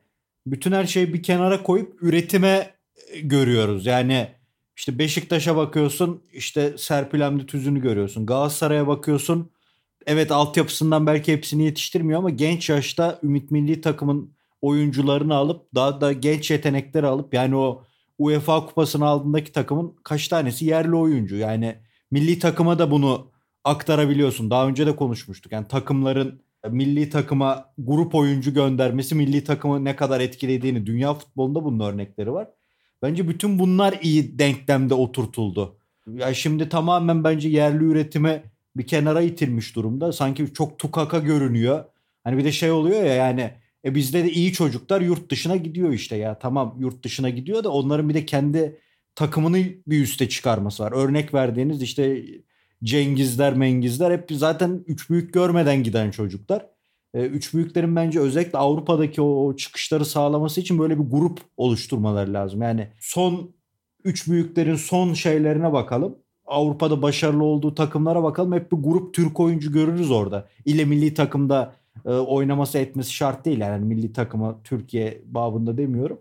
bütün her şeyi bir kenara koyup üretime e, görüyoruz. Yani işte Beşiktaş'a bakıyorsun işte Serpil Hamdi Tüzün'ü görüyorsun. Galatasaray'a bakıyorsun evet altyapısından belki hepsini yetiştirmiyor ama genç yaşta Ümit Milli takımın oyuncularını alıp daha da genç yetenekleri alıp yani o UEFA kupasını aldığındaki takımın kaç tanesi yerli oyuncu. Yani milli takıma da bunu aktarabiliyorsun. Daha önce de konuşmuştuk. Yani takımların milli takıma grup oyuncu göndermesi milli takımı ne kadar etkilediğini dünya futbolunda bunun örnekleri var. Bence bütün bunlar iyi denklemde oturtuldu. Ya şimdi tamamen bence yerli üretime bir kenara itilmiş durumda. Sanki çok tukaka görünüyor. Hani bir de şey oluyor ya yani e bizde de iyi çocuklar yurt dışına gidiyor işte ya. Tamam yurt dışına gidiyor da onların bir de kendi takımını bir üste çıkarması var. Örnek verdiğiniz işte Cengizler, Mengizler hep zaten üç büyük görmeden giden çocuklar. E, üç büyüklerin bence özellikle Avrupa'daki o çıkışları sağlaması için böyle bir grup oluşturmaları lazım. Yani son üç büyüklerin son şeylerine bakalım. Avrupa'da başarılı olduğu takımlara bakalım. Hep bir grup Türk oyuncu görürüz orada. İle milli takımda e, oynaması etmesi şart değil. Yani milli takıma Türkiye babında demiyorum.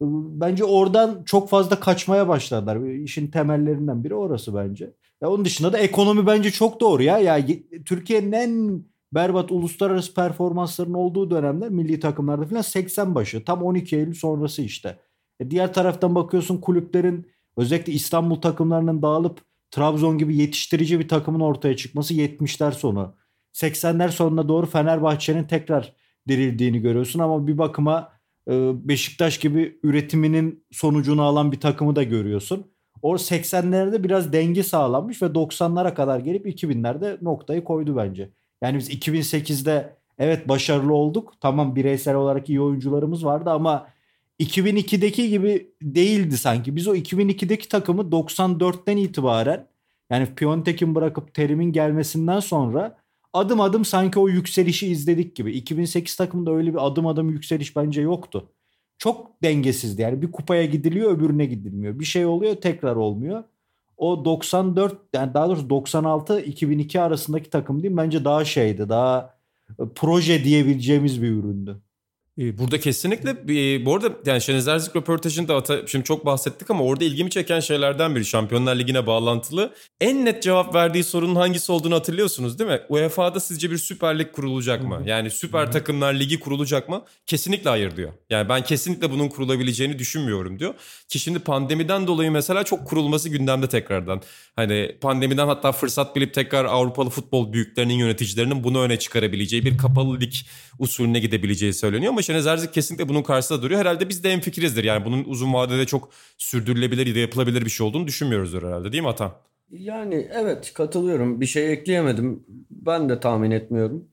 Bence oradan çok fazla kaçmaya başladılar. İşin temellerinden biri orası bence. Ya onun dışında da ekonomi bence çok doğru ya. Ya Türkiye'nin en berbat uluslararası performansların olduğu dönemler milli takımlarda falan 80 başı. Tam 12 Eylül sonrası işte. E diğer taraftan bakıyorsun kulüplerin özellikle İstanbul takımlarının dağılıp Trabzon gibi yetiştirici bir takımın ortaya çıkması 70'ler sonu. 80'ler sonuna doğru Fenerbahçe'nin tekrar dirildiğini görüyorsun ama bir bakıma Beşiktaş gibi üretiminin sonucunu alan bir takımı da görüyorsun. O 80'lerde biraz denge sağlanmış ve 90'lara kadar gelip 2000'lerde noktayı koydu bence. Yani biz 2008'de evet başarılı olduk. Tamam bireysel olarak iyi oyuncularımız vardı ama 2002'deki gibi değildi sanki. Biz o 2002'deki takımı 94'ten itibaren yani Piontek'in bırakıp Terim'in gelmesinden sonra adım adım sanki o yükselişi izledik gibi. 2008 takımında öyle bir adım adım yükseliş bence yoktu. Çok dengesizdi yani bir kupaya gidiliyor öbürüne gidilmiyor. Bir şey oluyor tekrar olmuyor. O 94 yani daha doğrusu 96 2002 arasındaki takım değil bence daha şeydi daha e, proje diyebileceğimiz bir üründü. Ee, burada kesinlikle bu arada yani Şeniz Erzik röportajında şimdi çok bahsettik ama orada ilgimi çeken şeylerden biri Şampiyonlar Ligi'ne bağlantılı. En net cevap verdiği sorunun hangisi olduğunu hatırlıyorsunuz değil mi? UEFA'da sizce bir Süper Lig kurulacak mı? Yani Süper Takımlar Ligi kurulacak mı? Kesinlikle hayır diyor. Yani ben kesinlikle bunun kurulabileceğini düşünmüyorum diyor. Ki şimdi pandemiden dolayı mesela çok kurulması gündemde tekrardan. Hani pandemiden hatta fırsat bilip tekrar Avrupalı futbol büyüklerinin yöneticilerinin bunu öne çıkarabileceği bir kapalı lig usulüne gidebileceği söyleniyor ama Şenez Erzik kesinlikle bunun karşısında duruyor. Herhalde biz de en fikirizdir. Yani bunun uzun vadede çok sürdürülebilir ya da yapılabilir bir şey olduğunu düşünmüyoruzdur herhalde değil mi Atan? Yani evet katılıyorum. Bir şey ekleyemedim. Ben de tahmin etmiyorum.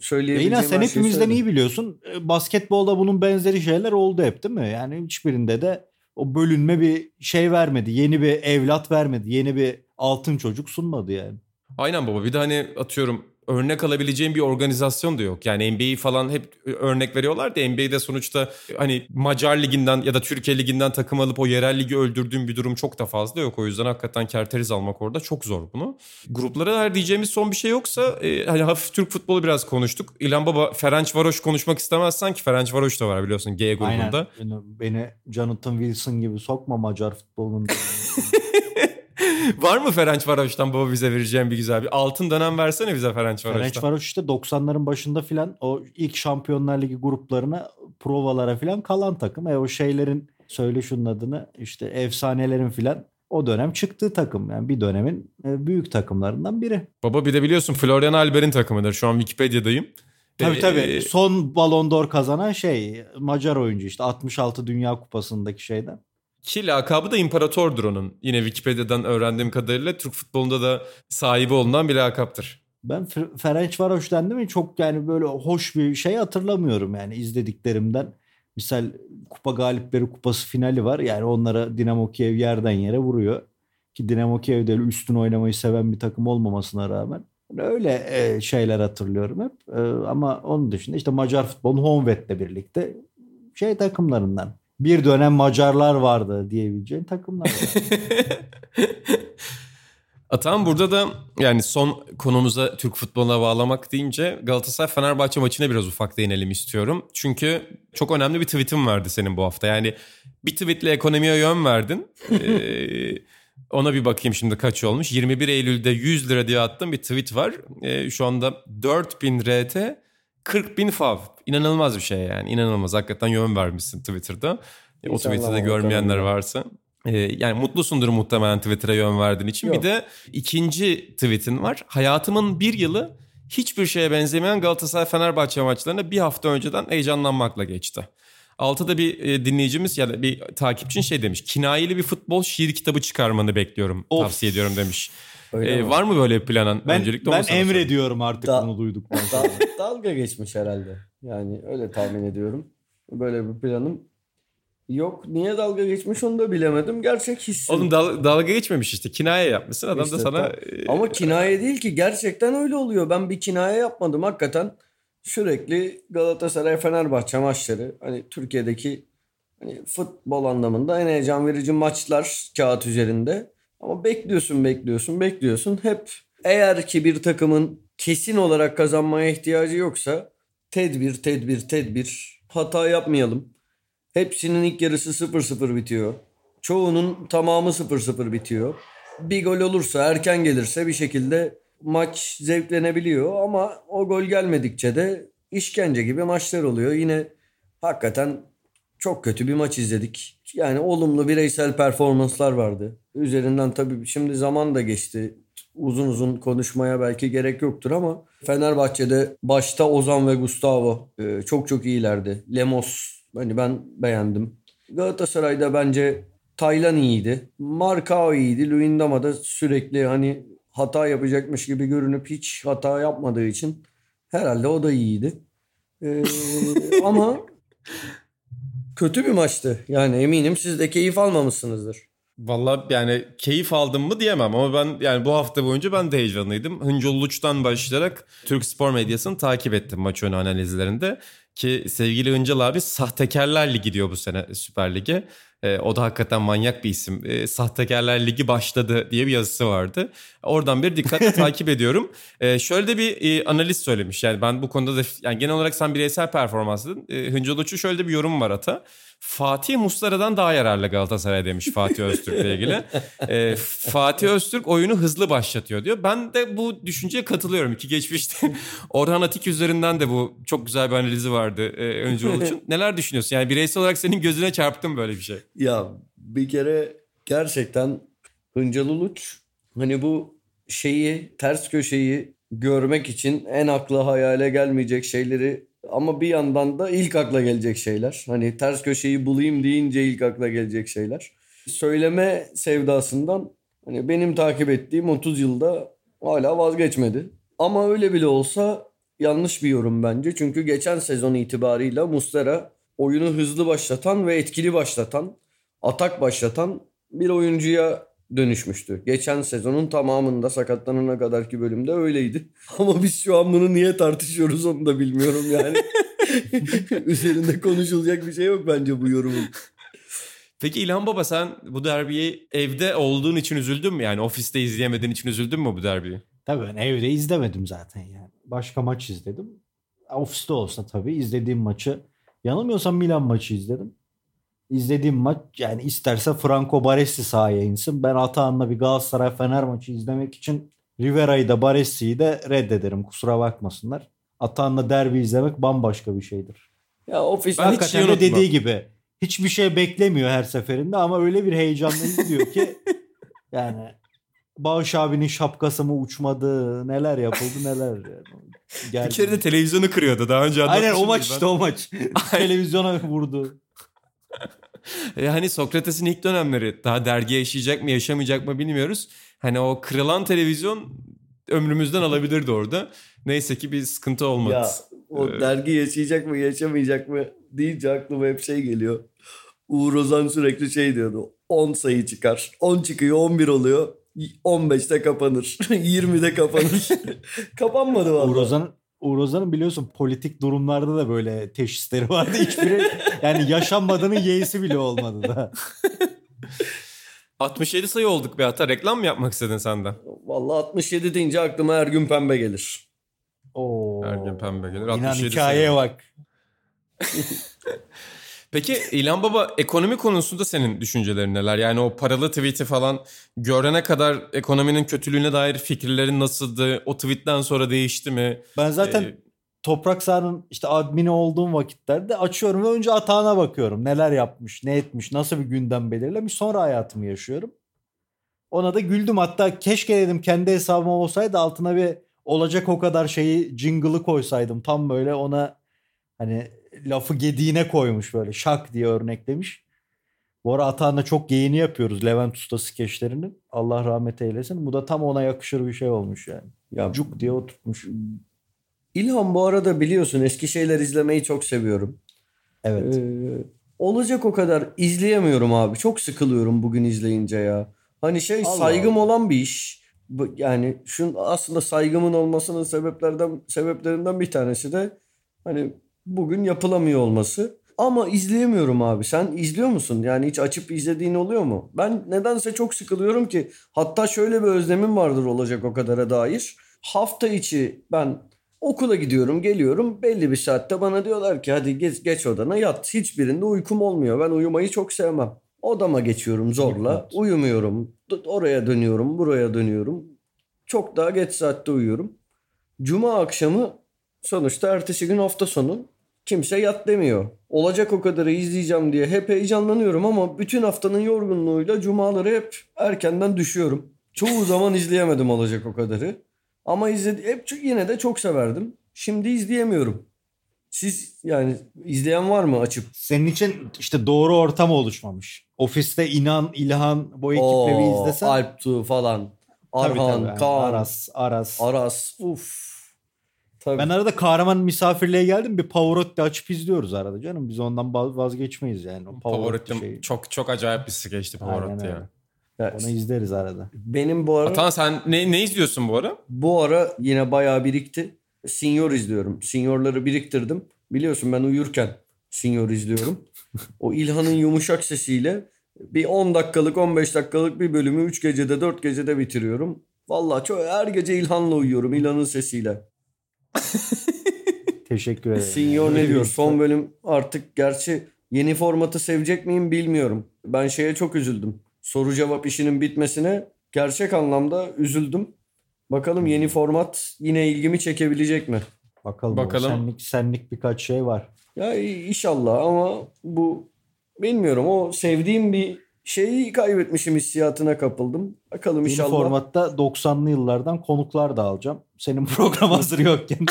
Söyleyebileceğim Yine sen hepimizden iyi biliyorsun. E, basketbolda bunun benzeri şeyler oldu hep değil mi? Yani hiçbirinde de o bölünme bir şey vermedi. Yeni bir evlat vermedi. Yeni bir altın çocuk sunmadı yani. Aynen baba. Bir de hani atıyorum örnek alabileceğim bir organizasyon da yok. Yani NBA'yi falan hep örnek veriyorlar da NBA'de sonuçta hani Macar liginden ya da Türkiye liginden takım alıp o yerel ligi öldürdüğüm bir durum çok da fazla yok. O yüzden hakikaten kerteriz almak orada çok zor bunu. Gruplara eğer diyeceğimiz son bir şey yoksa e, hani hafif Türk futbolu biraz konuştuk. İlhan Baba Ferenc Varoş konuşmak istemezsen ki Ferenc Varoş da var biliyorsun G grubunda. Aynen. Beni Jonathan Wilson gibi sokma Macar futbolunun. Var mı Ferenc Varoş'tan baba bize vereceğim bir güzel bir altın dönem versene bize Ferenc Varoş'tan. Ferenc Varoş işte 90'ların başında filan o ilk Şampiyonlar Ligi gruplarına provalara filan kalan takım. E o şeylerin söyle şunun adını işte efsanelerin filan o dönem çıktığı takım. Yani bir dönemin e, büyük takımlarından biri. Baba bir de biliyorsun Florian Albert'in takımıdır. Şu an Wikipedia'dayım. Tabii ee, tabii. Son Ballon d'Or kazanan şey Macar oyuncu işte 66 Dünya Kupası'ndaki şeyden. Ki lakabı da imparatordur onun. Yine Wikipedia'dan öğrendiğim kadarıyla Türk futbolunda da sahibi olunan bir lakaptır. Ben Ferenc Varoş dendi mi çok yani böyle hoş bir şey hatırlamıyorum yani izlediklerimden. Misal kupa galipleri kupası finali var. Yani onlara Dinamo Kiev yerden yere vuruyor. Ki Dinamo Kiev de üstün oynamayı seven bir takım olmamasına rağmen. Öyle e, şeyler hatırlıyorum hep. E, ama onun dışında işte Macar futbolun Honved'le birlikte şey takımlarından bir dönem Macarlar vardı diyebileceğin takımlar var. Atan burada da yani son konumuza Türk futboluna bağlamak deyince Galatasaray Fenerbahçe maçına biraz ufak değinelim istiyorum. Çünkü çok önemli bir tweetim vardı senin bu hafta. Yani bir tweetle ekonomiye yön verdin. ee, ona bir bakayım şimdi kaç olmuş. 21 Eylül'de 100 lira diye attığım bir tweet var. Ee, şu anda 4000 RT 40 bin fav. İnanılmaz bir şey yani. İnanılmaz. Hakikaten yön vermişsin Twitter'da. İnşallah o Twitter'da görmeyenler varsa. Ee, yani mutlusundur muhtemelen Twitter'a yön verdiğin için. Yok. Bir de ikinci tweetin var. Hayatımın bir yılı hiçbir şeye benzemeyen Galatasaray Fenerbahçe maçlarına bir hafta önceden heyecanlanmakla geçti. Altta bir e, dinleyicimiz ya da bir takipçin şey demiş. Kinayeli bir futbol şiir kitabı çıkarmanı bekliyorum. Of. Tavsiye ediyorum demiş. Öyle E, mi? var mı böyle planın? Ben, Öncelikle ben sorayım. emrediyorum artık Da- bunu duyduktan Da- sonra. dalga geçmiş herhalde. Yani öyle tahmin ediyorum. Böyle bir planım yok. Niye dalga geçmiş onu da bilemedim. Gerçek hissim. Oğlum dal- dalga geçmemiş işte. Kinaye yapmışsın. Adam İşte da sana... tam- e, Ama kinaye değil ki. Gerçekten öyle oluyor. Ben bir kinaye yapmadım. Hakikaten sürekli Galatasaray Fenerbahçe maçları hani Türkiye'deki hani futbol anlamında en heyecan verici maçlar kağıt üzerinde. Ama bekliyorsun, bekliyorsun, bekliyorsun. Hep eğer ki bir takımın kesin olarak kazanmaya ihtiyacı yoksa tedbir, tedbir, tedbir. Hata yapmayalım. Hepsinin ilk yarısı 0-0 bitiyor. Çoğunun tamamı 0-0 bitiyor. Bir gol olursa erken gelirse bir şekilde maç zevklenebiliyor ama o gol gelmedikçe de işkence gibi maçlar oluyor. Yine hakikaten çok kötü bir maç izledik. Yani olumlu bireysel performanslar vardı. Üzerinden tabii şimdi zaman da geçti. Uzun uzun konuşmaya belki gerek yoktur ama Fenerbahçe'de başta Ozan ve Gustavo e, çok çok iyilerdi. Lemos hani ben beğendim. Galatasaray'da bence Taylan iyiydi. Markao iyiydi. Luyendama da sürekli hani hata yapacakmış gibi görünüp hiç hata yapmadığı için herhalde o da iyiydi. Ee, ama kötü bir maçtı. Yani eminim siz de keyif almamışsınızdır. Vallahi yani keyif aldım mı diyemem ama ben yani bu hafta boyunca ben de heyecanlıydım. Hıncı Uluç'tan başlayarak Türk spor medyasını takip ettim maç önü analizlerinde. Ki sevgili Hıncal abi Sahtekarlar Ligi diyor bu sene Süper Lig'e. Ee, o da hakikaten manyak bir isim. Ee, Sahtekarlar Ligi başladı diye bir yazısı vardı. Oradan bir dikkatle takip ediyorum. Ee, şöyle de bir e, analiz söylemiş. Yani ben bu konuda da yani genel olarak sen bireysel performans dedin. Ee, Hıncı Uluç'un şöyle bir yorum var Ata. Fatih Muslara'dan daha yararlı Galatasaray demiş Fatih Öztürk'le ilgili. Ee, Fatih Öztürk oyunu hızlı başlatıyor diyor. Ben de bu düşünceye katılıyorum. İki geçmişte Orhan Atik üzerinden de bu çok güzel bir analizi vardı e, Öncü Uluç'un. Neler düşünüyorsun? Yani bireysel olarak senin gözüne çarptı mı böyle bir şey? Ya bir kere gerçekten Hıncal Uluç hani bu şeyi ters köşeyi görmek için en akla hayale gelmeyecek şeyleri ama bir yandan da ilk akla gelecek şeyler. Hani ters köşeyi bulayım deyince ilk akla gelecek şeyler. Söyleme sevdasından hani benim takip ettiğim 30 yılda hala vazgeçmedi. Ama öyle bile olsa yanlış bir yorum bence. Çünkü geçen sezon itibarıyla Mustera oyunu hızlı başlatan ve etkili başlatan, atak başlatan bir oyuncuya dönüşmüştü. Geçen sezonun tamamında sakatlanana kadarki bölümde öyleydi. Ama biz şu an bunu niye tartışıyoruz onu da bilmiyorum yani. Üzerinde konuşulacak bir şey yok bence bu yorumun. Peki İlhan Baba sen bu derbiyi evde olduğun için üzüldün mü? Yani ofiste izleyemediğin için üzüldün mü bu derbiyi? Tabii ben evde izlemedim zaten yani. Başka maç izledim. Ofiste olsa tabii izlediğim maçı yanılmıyorsam Milan maçı izledim. İzlediğim maç yani isterse Franco Baresi sahaya insin. Ben Atahan'la bir Galatasaray Fener maçı izlemek için Rivera'yı da Baresi'yi de reddederim. Kusura bakmasınlar. Atahan'la derbi izlemek bambaşka bir şeydir. Ya ofis Ben hiç Hakikaten şey de dediği gibi hiçbir şey beklemiyor her seferinde ama öyle bir heyecanla izliyor ki yani Bağış abinin şapkası mı uçmadı neler yapıldı neler. Yani. Bir kere de televizyonu kırıyordu daha önce Aynen o maç ben. işte o maç. Televizyona vurdu. E, hani Sokrates'in ilk dönemleri daha dergi yaşayacak mı yaşamayacak mı bilmiyoruz. Hani o kırılan televizyon ömrümüzden alabilirdi orada. Neyse ki bir sıkıntı olmadı. Ya o Ee, dergi yaşayacak mı yaşamayacak mı deyince aklıma hep şey geliyor. Uğur Ozan sürekli şey diyordu. 10 sayı çıkar. 10 çıkıyor 11 oluyor. 15'te kapanır. 20'de kapanır. Kapanmadı vallahi. Uğur Ozan'ın Uğur Ozan'ın biliyorsun politik durumlarda da böyle teşhisleri vardı. Hiçbiri yani yaşanmadığının yeğisi bile olmadı da. 67 sayı olduk be hata. Reklam mı yapmak istedin sen de? Vallahi 67 deyince aklıma Ergün Pembe gelir. Oo. Her gün pembe gelir. İnan 67 hikayeye sayı. bak. Peki İlhan Baba ekonomi konusunda senin düşüncelerin neler? Yani o paralı tweet'i falan görene kadar ekonominin kötülüğüne dair fikirlerin nasıldı? O tweetten sonra değişti mi? Ben zaten Ee, Toprak Sahan'ın işte admini olduğum vakitlerde açıyorum ve önce atağına bakıyorum. Neler yapmış, ne etmiş, nasıl bir gündem belirlemiş. Sonra hayatımı yaşıyorum. Ona da güldüm. Hatta keşke dedim kendi hesabım olsaydı altına bir olacak o kadar şeyi jingle'ı koysaydım. Tam böyle ona Hani lafı gediğine koymuş böyle şak diye örneklemiş. Bu ara Atahan'la çok geyini yapıyoruz Levent Usta skeçlerinin. Allah rahmet eylesin. Bu da tam ona yakışır bir şey olmuş yani. Ya Cuk diye oturtmuş. İlhan bu arada biliyorsun eski şeyler izlemeyi çok seviyorum. Evet. Ee, olacak o kadar izleyemiyorum abi. Çok sıkılıyorum bugün izleyince ya. Hani şey Allah saygım Allah. olan bir iş. Yani şun aslında saygımın olmasının sebeplerden sebeplerinden bir tanesi de hani bugün yapılamıyor olması. Ama izleyemiyorum abi. Sen izliyor musun? Yani hiç açıp izlediğin oluyor mu? Ben nedense çok sıkılıyorum ki. Hatta şöyle bir özlemim vardır olacak o kadara dair. Hafta içi ben okula gidiyorum, geliyorum. Belli bir saatte bana diyorlar ki hadi geç, geç odana yat. Hiçbirinde uykum olmuyor. Ben uyumayı çok sevmem. Odama geçiyorum zorla. Evet. Uyumuyorum. Oraya dönüyorum, buraya dönüyorum. Çok daha geç saatte uyuyorum. Cuma akşamı sonuçta ertesi gün hafta sonu kimse yat demiyor. Olacak o kadarı izleyeceğim diye hep heyecanlanıyorum ama bütün haftanın yorgunluğuyla cumaları hep erkenden düşüyorum. Çoğu zaman izleyemedim olacak o kadarı. Ama izledi hep ç- yine de çok severdim. Şimdi izleyemiyorum. Siz yani izleyen var mı açıp? Senin için işte doğru ortam oluşmamış. Ofiste İnan, İlhan bu ekiple bir izlesen. Alptu falan. Arhan, tabii, Kaan, Aras, Aras. Aras. Uf. Tabii. Ben arada kahraman misafirliğe geldim. Bir Pavarotti açıp izliyoruz arada canım. Biz ondan vazgeçmeyiz yani. O Pavarotti Pavarotti'm şeyi. çok çok acayip bir skeçti Aynen Pavarotti öyle. Ya. Onu izleriz arada. benim bu ara Atan sen ne, ne izliyorsun bu ara? bu ara yine bayağı birikti. Senior izliyorum. Seniorları biriktirdim. Biliyorsun ben uyurken Senior izliyorum. o İlhan'ın yumuşak sesiyle bir 10 dakikalık 15 dakikalık bir bölümü 3 gecede 4 gecede bitiriyorum. Vallahi çok her gece İlhan'la uyuyorum İlhan'ın sesiyle. Teşekkür ederim. Senior ne diyor? Son bölüm artık gerçi yeni formatı sevecek miyim bilmiyorum. Ben şeye çok üzüldüm. Soru cevap işinin bitmesine gerçek anlamda üzüldüm. Bakalım yeni format yine ilgimi çekebilecek mi? Bakalım. Bakalım. Senlik, senlik birkaç şey var. Ya inşallah ama bu bilmiyorum o sevdiğim bir şeyi kaybetmişim hissiyatına kapıldım. Bakalım Yeni inşallah. formatta 90'lı yıllardan konuklar da alacağım. Senin program hazır yokken.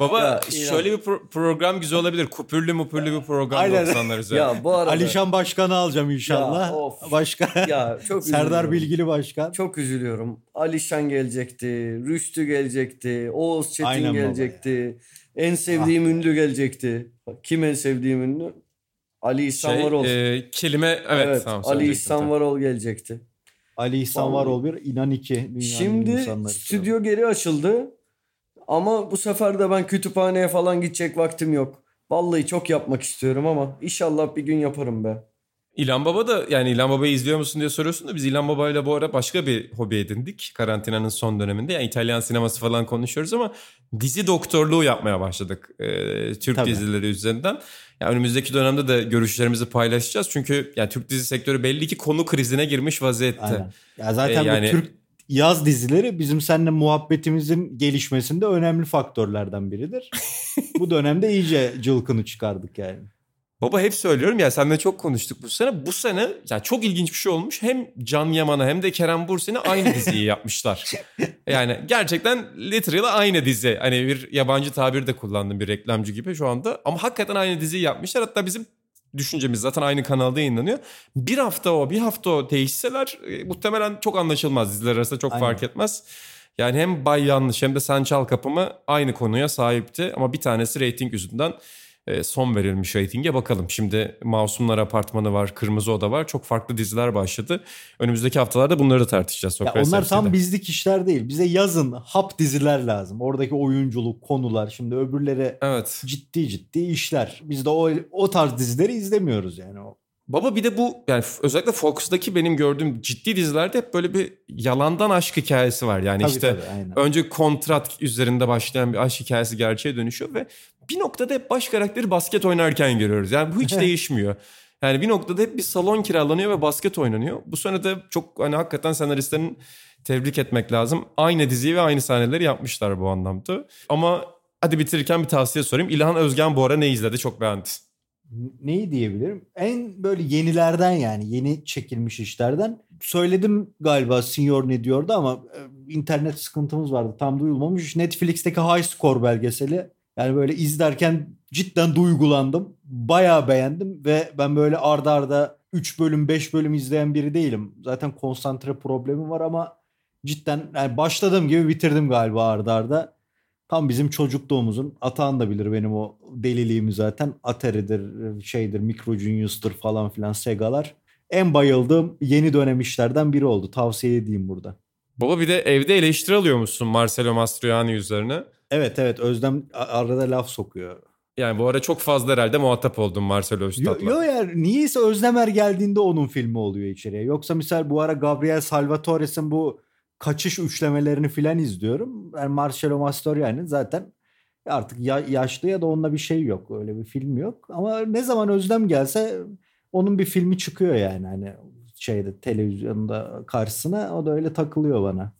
Baba Ya, şöyle bir pro- program güzel olabilir. Kupürlü mupürlü bir program Aynen. 90'lar üzerine. Ya bu arada Alişan Başkan'ı alacağım inşallah. Ya, of. Başka ya çok Serdar. Bilgili Başkan. Çok üzülüyorum. Alişan gelecekti, Rüştü gelecekti, Oğuz Çetin Aynen baba gelecekti. En sevdiğim ünlü gelecekti. Kim en sevdiğim ünlü? Ali İhsan şey, Varol. e, kelime evet, evet, tamam Ali İhsan. Varol gelecekti. Ali İhsan Vallahi. Varol bir, İnan iki. Dünyanın Şimdi stüdyo geri açıldı. Ama bu sefer de ben kütüphaneye falan gidecek vaktim yok. Vallahi çok yapmak istiyorum ama inşallah bir gün yaparım be. İlhan Baba da yani İlhan Baba'yı izliyor musun diye soruyorsun da biz İlhan Baba'yla bu ara başka bir hobi edindik. Karantinanın son döneminde yani İtalyan sineması falan konuşuyoruz ama dizi doktorluğu yapmaya başladık. Ee, Türk Tabii. dizileri üzerinden. Yani önümüzdeki dönemde de görüşlerimizi paylaşacağız. Çünkü yani Türk dizi sektörü belli ki konu krizine girmiş vaziyette. Aynen. Ya zaten E, yani- bu Türk yaz dizileri bizim seninle muhabbetimizin gelişmesinde önemli faktörlerden biridir. bu dönemde iyice cılkını çıkardık yani. Baba hep söylüyorum ya seninle çok konuştuk bu sene. Bu sene ya çok ilginç bir şey olmuş. Hem Can Yaman'a hem de Kerem Bürsin'e aynı diziyi yapmışlar. Yani gerçekten literally aynı dizi. Hani bir yabancı tabir de kullandım bir reklamcı gibi şu anda. Ama hakikaten aynı diziyi yapmışlar. Hatta bizim düşüncemiz zaten aynı kanalda yayınlanıyor. Bir hafta o bir hafta o değişseler e, muhtemelen çok anlaşılmaz. Diziler arasında çok Aynen. fark etmez. Yani hem Bay Yanlış hem de Sen Çal Kapımı aynı konuya sahipti. Ama bir tanesi reyting yüzünden son verilmiş reytinge bakalım. Şimdi Masumlar Apartmanı var, Kırmızı Oda var. Çok farklı diziler başladı. Önümüzdeki haftalarda bunları da tartışacağız. Ya onlar tam bizlik işler değil. Bize yazın hap diziler lazım. Oradaki oyunculuk, konular. Şimdi öbürleri Evet. ciddi ciddi işler. Biz de o, o tarz dizileri izlemiyoruz yani. O. Baba bir de bu yani özellikle Fox'taki benim gördüğüm ciddi dizilerde hep böyle bir yalandan aşk hikayesi var. Yani Tabii, işte tabii, aynen. önce kontrat üzerinde başlayan bir aşk hikayesi gerçeğe dönüşüyor ve bir noktada hep baş karakteri basket oynarken görüyoruz. Yani bu hiç değişmiyor. Yani bir noktada hep bir salon kiralanıyor ve basket oynanıyor. Bu sene de çok hani hakikaten senaristlerin tebrik etmek lazım. Aynı diziyi ve aynı sahneleri yapmışlar bu anlamda. Ama hadi bitirirken bir tavsiye sorayım. İlhan Özgen bu ara ne izledi çok beğendi. Neyi diyebilirim? En böyle yenilerden yani yeni çekilmiş işlerden. Söyledim galiba Senior ne diyordu ama e, internet sıkıntımız vardı. Tam duyulmamış. Netflix'teki High Score belgeseli Yani böyle izlerken cidden duygulandım. Bayağı beğendim ve ben böyle arda arda 3 bölüm 5 bölüm izleyen biri değilim. Zaten konsantre problemi var ama cidden yani başladığım gibi bitirdim galiba arda arda. Tam bizim çocukluğumuzun Atahan da bilir benim o deliliğimi zaten. Atari'dir, şeydir, Micro Genius'tur falan filan Sega'lar. En bayıldığım yeni dönem işlerden biri oldu. Tavsiye edeyim burada. Baba bir de evde eleştiri alıyor musun Marcelo Mastroianni üzerine? Evet evet Özlem arada laf sokuyor. Yani bu ara çok fazla herhalde muhatap oldum Marcelo Yo, Üstad'la. yo yani niyeyse Özlemer geldiğinde onun filmi oluyor içeriye. Yoksa misal bu ara Gabriel Salvatore'sin bu kaçış üçlemelerini filan izliyorum. Yani Marcello Mastroianni zaten artık ya- yaşlı ya da onunla bir şey yok. Öyle bir film yok. Ama ne zaman Özlem gelse onun bir filmi çıkıyor yani hani şeyde televizyonda karşısına o da öyle takılıyor bana.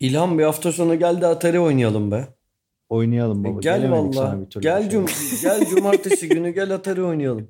İlhan bir hafta sonu gel de Atari oynayalım be. Oynayalım E, baba. gel Gelemedik valla. Gel, cum gel cumartesi günü gel Atari oynayalım.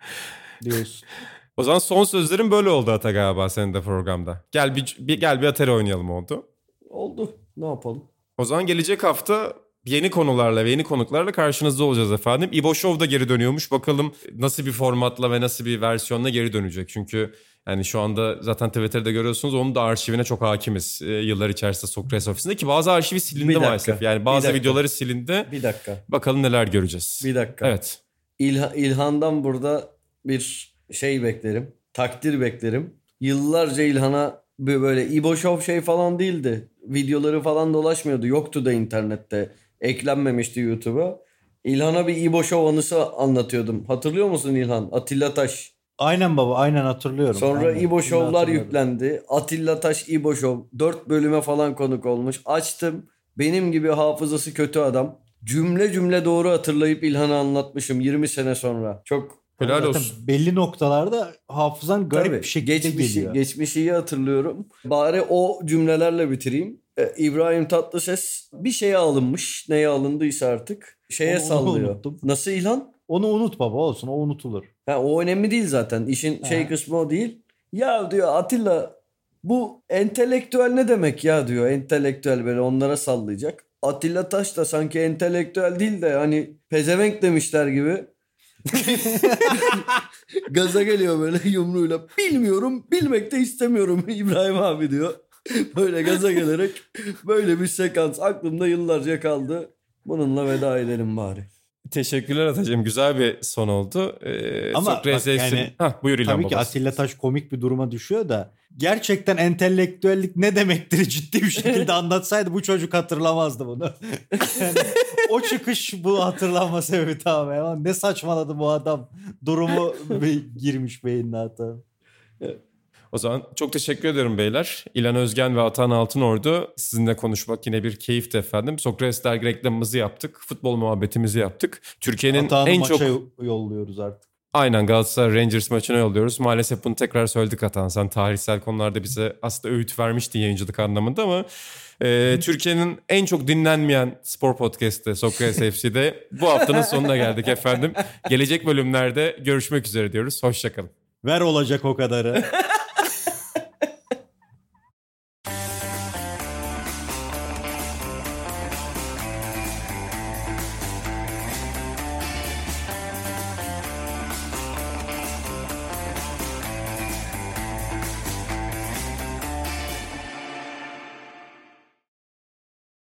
diyorsun. O zaman son sözlerin böyle oldu Ata galiba senin de programda. Gel bir, bir gel bir Atari oynayalım oldu. Oldu. Ne yapalım? O zaman gelecek hafta yeni konularla ve yeni konuklarla karşınızda olacağız efendim. İbo Show da geri dönüyormuş. Bakalım nasıl bir formatla ve nasıl bir versiyonla geri dönecek. Çünkü yani şu anda zaten Twitter'da görüyorsunuz onun da arşivine çok hakimiz. Ee, yıllar içerisinde Sokrates ofisinde ki bazı arşivi silindi dakika, maalesef. Yani bazı videoları silindi. Bir dakika. Bakalım neler göreceğiz. Bir dakika. Evet. İlha- İlhan'dan burada bir şey beklerim. Takdir beklerim. Yıllarca İlhan'a bir böyle İbo Show şey falan değildi. Videoları falan dolaşmıyordu. Yoktu da internette. Eklenmemişti YouTube'a. İlhan'a bir İbo Show anısı anlatıyordum. Hatırlıyor musun İlhan? Atilla Taş. Aynen baba aynen hatırlıyorum. Sonra Aynen. İbo hatırladım. yüklendi. Atilla Taş İbo Show. 4 bölüme falan konuk olmuş. Açtım. Benim gibi hafızası kötü adam. Cümle cümle doğru hatırlayıp İlhan'a anlatmışım 20 sene sonra. Çok Helal Zaten olsun. belli noktalarda hafızan garip Tabii, bir şekilde geçmişi, geliyor. Geçmişi iyi hatırlıyorum. Bari o cümlelerle bitireyim. Ee, İbrahim Tatlıses bir şeye alınmış. Neye alındıysa artık. Şeye Onu- onu sallıyor. unuttum. Nasıl İlhan? Onu unut baba olsun o unutulur. Ha, o önemli değil zaten. İşin Ha. şey kısmı o değil. Ya diyor Atilla bu entelektüel ne demek ya diyor. Entelektüel böyle onlara sallayacak. Atilla Taş da sanki entelektüel değil de hani pezevenk demişler gibi. Gaza geliyor böyle yumruğuyla. Bilmiyorum, bilmek de istemiyorum İbrahim abi diyor. Böyle gaza gelerek böyle bir sekans aklımda yıllarca kaldı. Bununla veda edelim bari. Teşekkürler Atacığım. Güzel bir son oldu. Ee, Ama Sokrates bak yani- Hah, buyur İlhan Tabii ki babası. Atilla Taş komik bir duruma düşüyor da gerçekten entelektüellik ne demektir ciddi bir şekilde anlatsaydı bu çocuk hatırlamazdı bunu. Yani o çıkış bu hatırlanma sebebi tamamen. Ama Ne saçmaladı bu adam durumu girmiş beynine hatta. O zaman çok teşekkür ederim beyler. İlan Özgen ve Atan Altınordu sizinle konuşmak yine bir keyifti efendim. Sokrates dergi reklamımızı yaptık. Futbol muhabbetimizi yaptık. Türkiye'nin Hatanın en maça çok yolluyoruz artık. aynen Galatasaray Rangers maçına yolluyoruz. Maalesef bunu tekrar söyledik Atan. Sen tarihsel konularda bize aslında öğüt vermiştin yayıncılık anlamında ama e, Türkiye'nin en çok dinlenmeyen spor podcast'ı Sokrates FC'de bu haftanın sonuna geldik efendim. Gelecek bölümlerde görüşmek üzere diyoruz. Hoşçakalın. Ver olacak o kadarı.